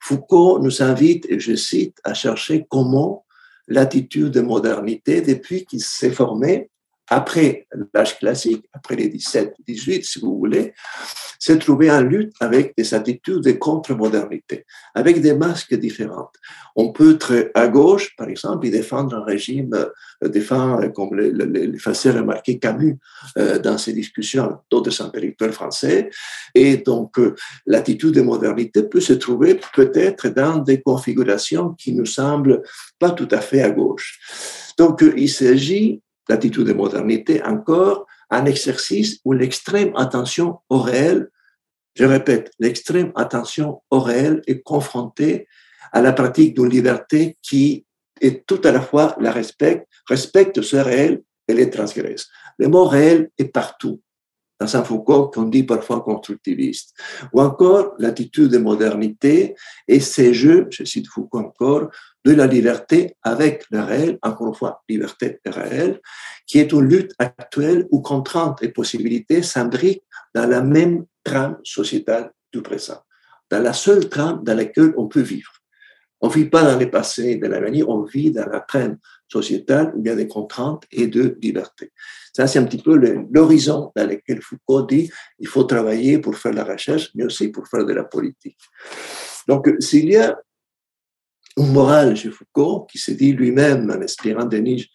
Foucault nous invite, et je cite, à chercher comment l'attitude de modernité, depuis qu'il s'est formé, après l'âge classique, après les 17-18, si vous voulez, s'est trouvé en lutte avec des attitudes de contre-modernité, avec des masques différentes. On peut être à gauche, par exemple, et défendre un régime, euh, défendre, comme le, le, faisait remarquer Camus euh, dans ses discussions d'autres intellectuels français, et donc euh, l'attitude de modernité peut se trouver peut-être dans des configurations qui nous semblent pas tout à fait à gauche. Donc, il s'agit l'attitude de modernité, encore un exercice où l'extrême attention au réel, je répète, l'extrême attention au réel est confrontée à la pratique d'une liberté qui est tout à la fois la respecte, respecte ce réel et les transgresse. Le mot réel est partout dans un Foucault qu'on dit parfois constructiviste, ou encore l'attitude de modernité et ces jeux, je cite Foucault encore, de la liberté avec le réel, encore une fois, liberté réelle, qui est une lutte actuelle où contraintes et possibilités s'imbriquent dans la même trame sociétale du présent, dans la seule trame dans laquelle on peut vivre. On ne vit pas dans le passé et dans l'avenir, on vit dans la trame sociétale où il y a des contraintes et de liberté. Ça, c'est un petit peu l'horizon dans lequel Foucault dit il faut travailler pour faire la recherche, mais aussi pour faire de la politique. Donc, s'il y a morale chez Foucault, qui se dit lui-même, en inspirant Denis,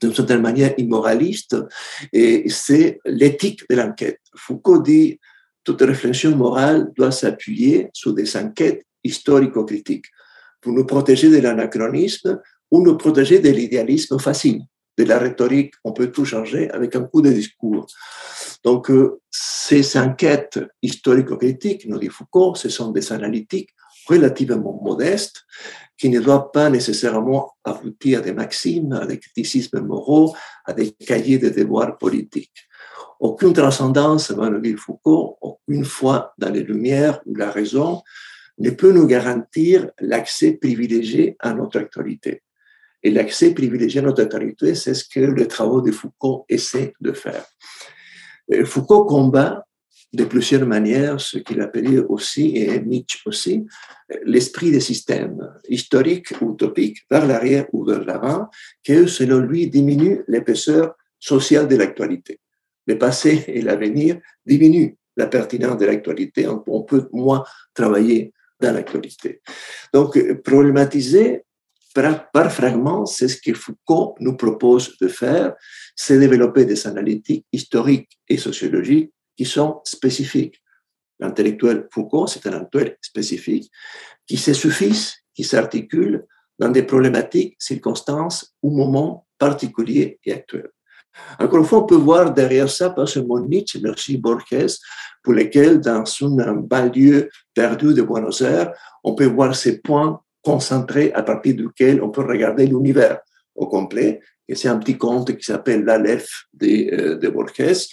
d'une certaine manière immoraliste, et c'est l'éthique de l'enquête. Foucault dit toute réflexion morale doit s'appuyer sur des enquêtes historico-critiques pour nous protéger de l'anachronisme ou nous protéger de l'idéalisme facile de la rhétorique, on peut tout changer avec un coup de discours. Donc, euh, ces enquêtes historico-critiques, nous dit Foucault, ce sont des analytiques relativement modestes qui ne doivent pas nécessairement aboutir à des maximes, à des criticismes moraux, à des cahiers de devoirs politiques. Aucune transcendance, va nous dire Foucault, aucune foi dans les lumières ou la raison ne peut nous garantir l'accès privilégié à notre actualité. Et l'accès privilégié à notre autorité, c'est ce que les travaux de Foucault essaient de faire. Foucault combat de plusieurs manières ce qu'il appelait aussi, et Nietzsche aussi, l'esprit des systèmes historiques ou utopiques vers l'arrière ou vers l'avant, qui, selon lui, diminue l'épaisseur sociale de l'actualité. Le passé et l'avenir diminuent la pertinence de l'actualité. On peut moins travailler dans l'actualité. Donc, problématiser par, par fragments, c'est ce que Foucault nous propose de faire, c'est développer des analytiques historiques et sociologiques qui sont spécifiques. L'intellectuel Foucault, c'est un intellectuel spécifique qui se suffit, qui s'articule dans des problématiques, circonstances ou moments particuliers et actuels. Encore une fois, on peut voir derrière ça pas seulement Nietzsche, mais aussi Borges, pour lesquels, dans un banlieue perdu de Buenos Aires, on peut voir ces points concentré à partir duquel on peut regarder l'univers au complet. Et c'est un petit conte qui s'appelle l'Aleph de, euh, de Borges.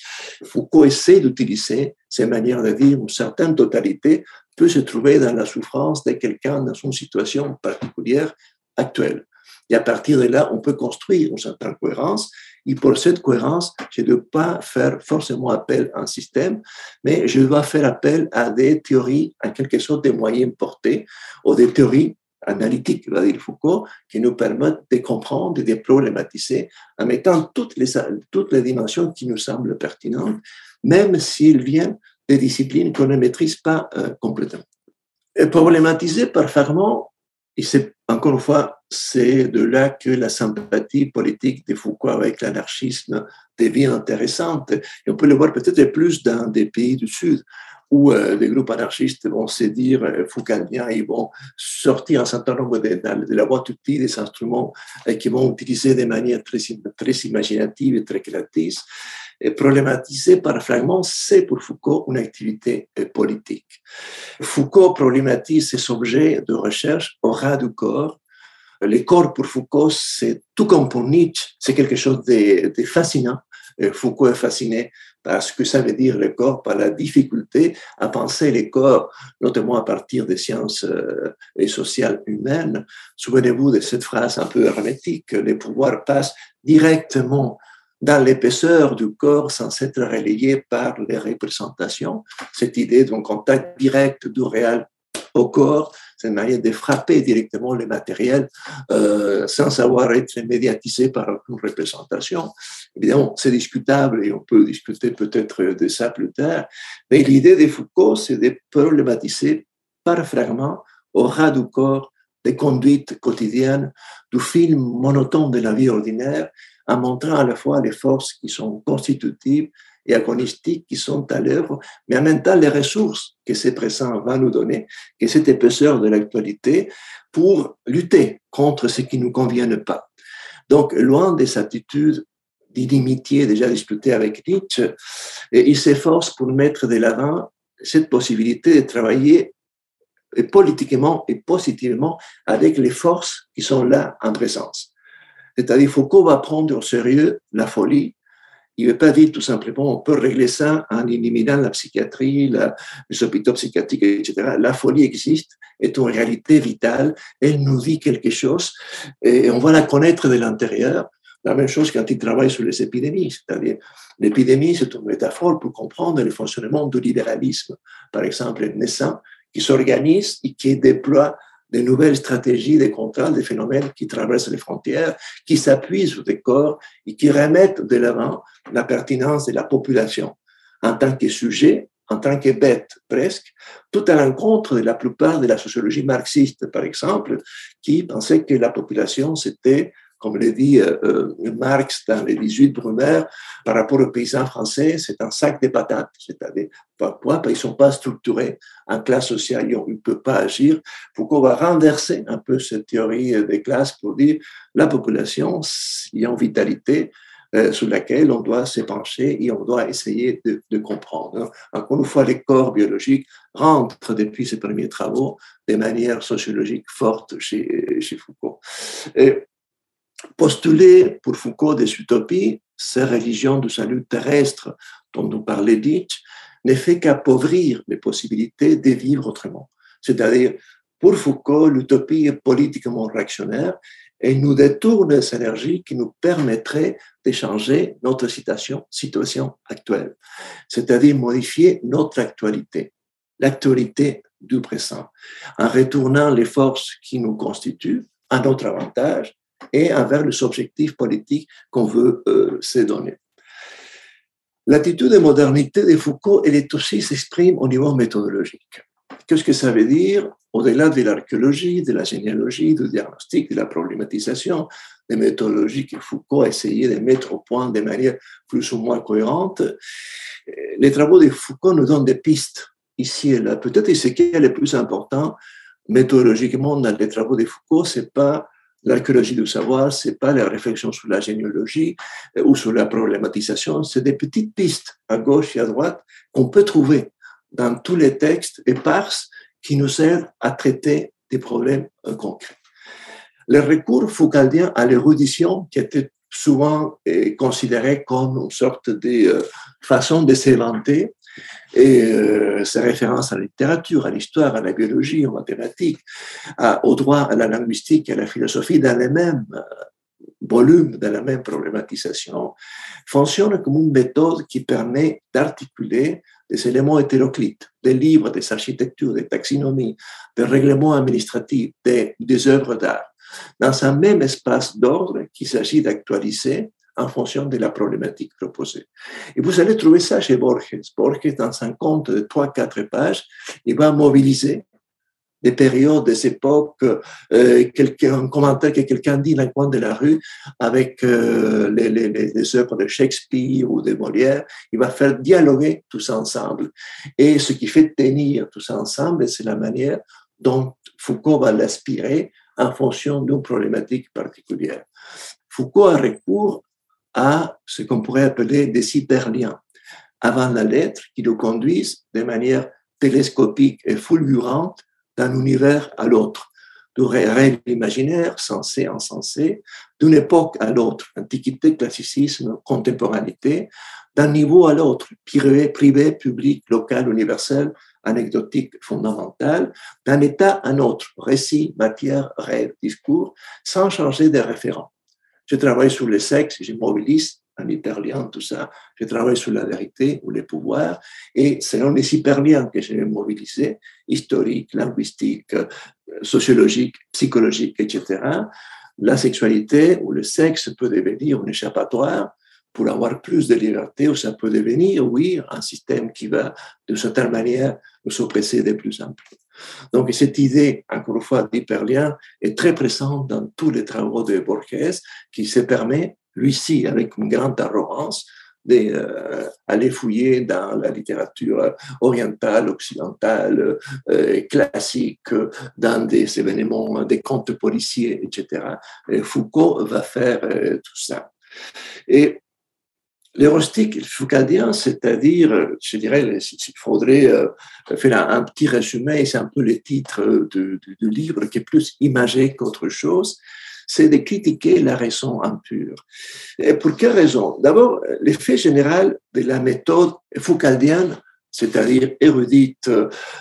Foucault essaie d'utiliser ces manières de dire une certaine totalité peut se trouver dans la souffrance de quelqu'un dans une situation particulière actuelle. Et à partir de là, on peut construire une certaine cohérence. Et pour cette cohérence, je ne dois pas faire forcément appel à un système, mais je dois faire appel à des théories, en quelque sorte des moyens portés, ou des théories analytique, va dire Foucault, qui nous permettent de comprendre et de problématiser en mettant toutes les, toutes les dimensions qui nous semblent pertinentes, même s'ils viennent des disciplines qu'on ne maîtrise pas euh, complètement. Et problématisé par Farman, et c'est encore une fois, c'est de là que la sympathie politique de Foucault avec l'anarchisme devient intéressante. Et on peut le voir peut-être plus dans des pays du Sud où euh, les groupes anarchistes vont se dire euh, Foucauldiens, ils vont sortir un certain nombre de, la boîte outils des instruments et qui vont utiliser de manière très, très imaginative et très créatrice. Et problématisé par fragments, c'est pour Foucault une activité euh, politique. Foucault problématise ces objets de recherche au ras du corps. Les corps pour Foucault, c'est tout comme pour Nietzsche, c'est quelque chose de fascinant. Foucault est fasciné ce que ça veut dire le corps, par la difficulté à penser les corps, notamment à partir des sciences euh, et sociales humaines. Souvenez-vous de cette phrase un peu hermétique, les pouvoirs passent directement dans l'épaisseur du corps sans être relayés par les représentations. Cette idée d'un contact direct du réel au corps, c'est une manière de frapper directement le matériel euh, sans savoir être médiatisé par une représentation. Évidemment, c'est discutable et on peut discuter peut-être de ça plus tard, mais l'idée de Foucault, c'est de problématiser par fragments, au ras du corps, des conduites quotidiennes, du film monotone de la vie ordinaire, en montrant à la fois les forces qui sont constitutives et agonistiques qui sont à l'œuvre, mais en même temps les ressources que ces présents va nous donner, que cette épaisseur de l'actualité pour lutter contre ce qui ne nous convienne pas. Donc, loin des attitudes d'inimitié déjà discutées avec Nietzsche, et il s'efforce pour mettre de l'avant cette possibilité de travailler politiquement et positivement avec les forces qui sont là en présence. C'est-à-dire, Foucault va prendre au sérieux la folie, il ne veut pas dire tout simplement on peut régler ça en éliminant la psychiatrie, les hôpitaux psychiatriques, etc. La folie existe, est une réalité vitale, elle nous dit quelque chose et on va la connaître de l'intérieur. La même chose quand il travaille sur les épidémies, c'est-à-dire l'épidémie, c'est une métaphore pour comprendre le fonctionnement du libéralisme, par exemple naissant, qui s'organise et qui déploie de nouvelles stratégies de contrôle des phénomènes qui traversent les frontières, qui s'appuient sur des corps et qui remettent de l'avant la pertinence de la population. En tant que sujet, en tant que bête presque, tout à l'encontre de la plupart de la sociologie marxiste, par exemple, qui pensait que la population, c'était comme le dit euh, euh, Marx dans les 18 Brumaire, par rapport aux paysans français, c'est un sac de patates. C'est-à-dire, pourquoi qu'ils ne sont pas structurés en classe sociale, ils ne peuvent pas agir. On va renverser un peu cette théorie des classes pour dire la population, il y a une vitalité euh, sur laquelle on doit s'épancher et on doit essayer de, de, comprendre. Encore une fois, les corps biologiques rentrent depuis ses premiers travaux de manière sociologique forte chez, chez Foucault. Postuler pour Foucault des utopies, ces religions du salut terrestre dont nous parlait Nietzsche, ne fait qu'appauvrir les possibilités de vivre autrement. C'est-à-dire, pour Foucault, l'utopie est politiquement réactionnaire et nous détourne des énergies qui nous permettraient de changer notre situation, situation actuelle, c'est-à-dire modifier notre actualité, l'actualité du présent, en retournant les forces qui nous constituent à notre avantage et envers les objectifs politiques qu'on veut euh, se donner. L'attitude de modernité de Foucault, elle est aussi s'exprime au niveau méthodologique. Qu'est-ce que ça veut dire? Au-delà de l'archéologie, de la généalogie, du diagnostic, de la problématisation, des méthodologies que Foucault a essayé de mettre au point de manière plus ou moins cohérente. Les travaux de Foucault nous donnent des pistes ici et là. Peut-être ce qui est le plus important méthodologiquement dans les travaux de Foucault, c'est pas l'archéologie du savoir, c'est pas la réflexion sur la généalogie euh, ou sur la problématisation, c'est des petites pistes à gauche et à droite qu'on peut trouver dans tous les textes éparses qui nous aident à traiter des problèmes euh, concrets. Le recours foucaldien à l'érudition, qui était souvent euh, considéré comme une sorte de façon de s'inventer, et euh, ces références à la littérature, à l'histoire, à la biologie, aux mathématiques, au droit, à la linguistique, à la philosophie, dans les mêmes euh, volumes, dans la même problématisation, fonctionnent comme une méthode qui permet d'articuler des éléments hétéroclites, des livres, des architectures, des taxonomies, des règlements administratifs, des, des œuvres d'art, dans un même espace d'ordre qu'il s'agit d'actualiser en fonction de la problématique proposée. Et vous allez trouver ça chez Borges. Borges, dans un conte de 3-4 pages, il va mobiliser des périodes, des époques, euh, un commentaire que quelqu'un dit dans le coin de la rue avec euh, les, les, œuvres de Shakespeare ou de Molière, il va faire dialoguer tout ça ensemble. Et ce qui fait tenir tout ça ensemble, c'est la manière dont Foucault va l'aspirer en fonction d'une problématique particulière. Foucault a recours à ce qu'on pourrait appeler des hyperliens avant la lettre qui le conduisent de manière télescopique et fulgurante d'un univers à l'autre, du réel imaginaire, sensé, insensé, d'une époque à l'autre, antiquité, classicisme, contemporanité, d'un niveau à l'autre, privé, privé, public, local, universel, anecdotique, fondamental, d'un état à un autre, récit, matière, rêve, discours, sans changer de référent. Je travaille sur le sexe, je mobilise un hyperlien, tout ça. Je travaille sur la vérité ou les pouvoirs. Et selon les hyperliens que j'ai mobilisés, historiques, linguistiques, sociologiques, psychologiques, etc., la sexualité ou le sexe peut devenir un échappatoire pour avoir plus de liberté, ou ça peut devenir, oui, un système qui va, de certaine manière, nous oppresser de plus en plus. Donc, cette idée, encore une fois, d'hyperlien est très présente dans tous les travaux de Borges, qui se permet lui-ci, avec une grande arrogance, d'aller euh, fouiller dans la littérature orientale, occidentale, euh, classique, dans des événements, des contes policiers, etc. Et Foucault va faire euh, tout ça. L'hérostique foucaldien, c'est-à-dire, je dirais, s'il faudrait faire un, petit résumé, c'est un peu le titre du livre qui est plus imagé qu'autre chose, c'est de critiquer la raison impure. Et pour quelle raison? D'abord, l'effet général de la méthode foucaldienne, c'est-à-dire érudite,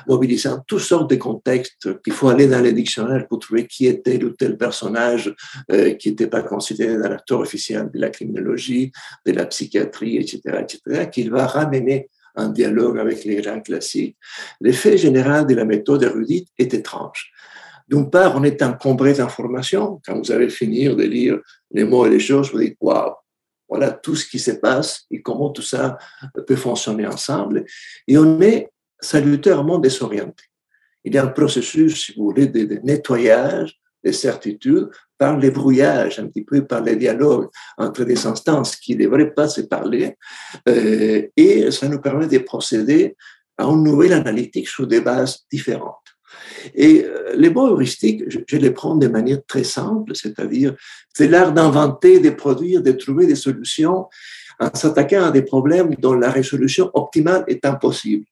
mobilisant toutes sortes de contextes, qu'il faut aller dans les dictionnaires pour trouver qui était ou tel personnage euh, qui n'était pas considéré un acteur officiel de la criminologie, de la psychiatrie, etc., etc., qu'il va ramener en dialogue avec les grands classiques. L'effet général de la méthode érudite est étrange. D'une part, on est encombré d'informations. Quand vous allez finir de lire les mots et les choses, vous dites, waouh, voilà tout ce qui se passe et comment tout ça peut fonctionner ensemble. Et on est salutairement désorienté. Il y a un processus, si vous voulez, de, nettoyage des certitudes par les brouillages, un petit peu par les dialogues entre des instances qui ne devraient pas se parler. Euh, et ça nous permet de procéder à une nouvelle analytique sur des bases différentes. Et euh, les mots heuristiques, je, les prends de manière très simple, c'est-à-dire c'est l'art d'inventer, de produire, de trouver des solutions en s'attaquant à des problèmes dont la résolution optimale est impossible.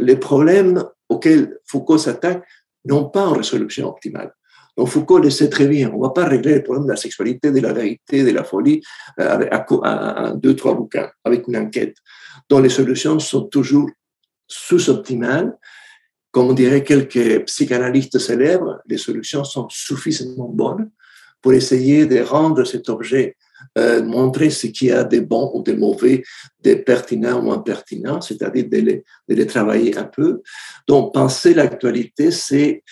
Les problèmes auxquels Foucault s'attaque n'ont pas une résolution optimale. Donc Foucault le sait très bien. On ne va pas régler les problèmes de la sexualité, de la vérité, de la folie euh, avec un, deux, trois bouquins, avec une enquête, dont les solutions sont toujours sous-optimales comme dirait quelques psychanalystes célèbres, les solutions sont suffisamment bonnes pour essayer de rendre cet objet, euh, montrer ce qu'il y a de bon ou de mauvais, de pertinent ou impertinent, c'est-à-dire de les, de les travailler un peu. Donc, penser l'actualité, c'est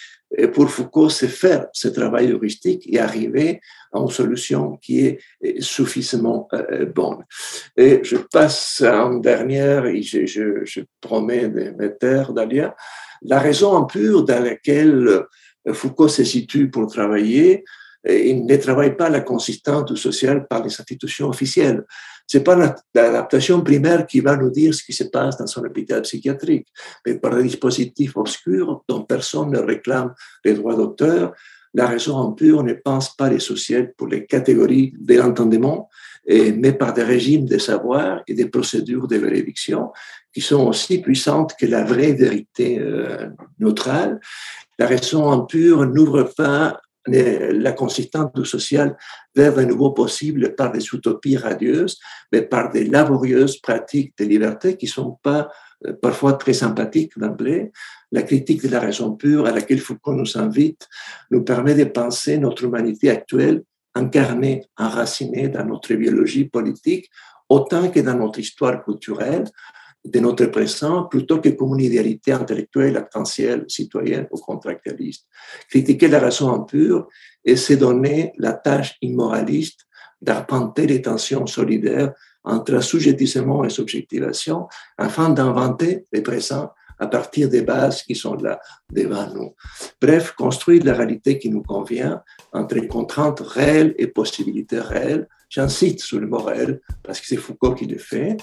pour Foucault, c'est faire ce travail heuristique et arriver à une solution qui est suffisamment euh, bonne. Et je passe en dernière, et je promets de me taire, Dalia, la raison pure dans laquelle euh, Foucault se situe pour travailler, euh, il ne travaille pas la consistance du social par les institutions officielles. C'est pas l'adaptation primaire qui va nous dire ce qui se passe dans son hôpital psychiatrique, mais par des dispositifs obscurs dont personne ne réclame les droits d'auteur. La raison pure ne pense pas les sociales pour les catégories de l'entendement, mais par des régimes de savoir et des procédures de vérification qui sont aussi puissantes que la vraie vérité euh, neutrale. La raison pure n'ouvre pas la consistance du social vers un nouveau possible par des utopies radieuses, mais par des laborieuses pratiques de liberté qui sont pas parfois très sympathiques d'emblée. La critique de la raison pure à laquelle Foucault nous invite nous permet de penser notre humanité actuelle incarnée, enracinée dans notre biologie politique, autant que dans notre histoire culturelle, de notre présent plutôt que comme une idéalité intellectuelle, actentielle, citoyenne ou contractualiste. Critiquer la raison pure et se donner la tâche immoraliste d'arpenter les tensions solidaires entre assujettissement et subjectivation afin d'inventer les présents à partir des bases qui sont là devant nous. Bref, construire la réalité qui nous convient entre contraintes réelles et possibilités réelles. J'incite sur le mot réel parce que c'est Foucault qui le fait.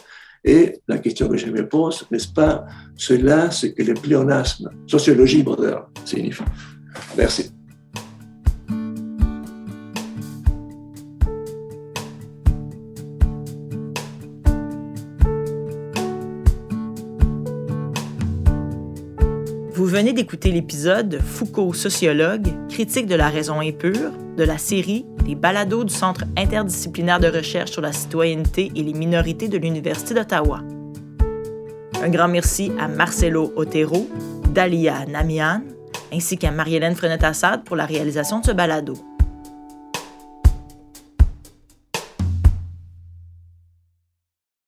Et la question que je me pose, n'est-ce pas cela ce que le pléonasme, sociologie moderne, signifie Merci. Venez d'écouter l'épisode Foucault sociologue, critique de la raison impure de la série Les balados du Centre interdisciplinaire de recherche sur la citoyenneté et les minorités de l'Université d'Ottawa. Un grand merci à Marcelo Otero, Dalia Namian, ainsi qu'à Marie-Hélène Frenette-Assad pour la réalisation de ce balado.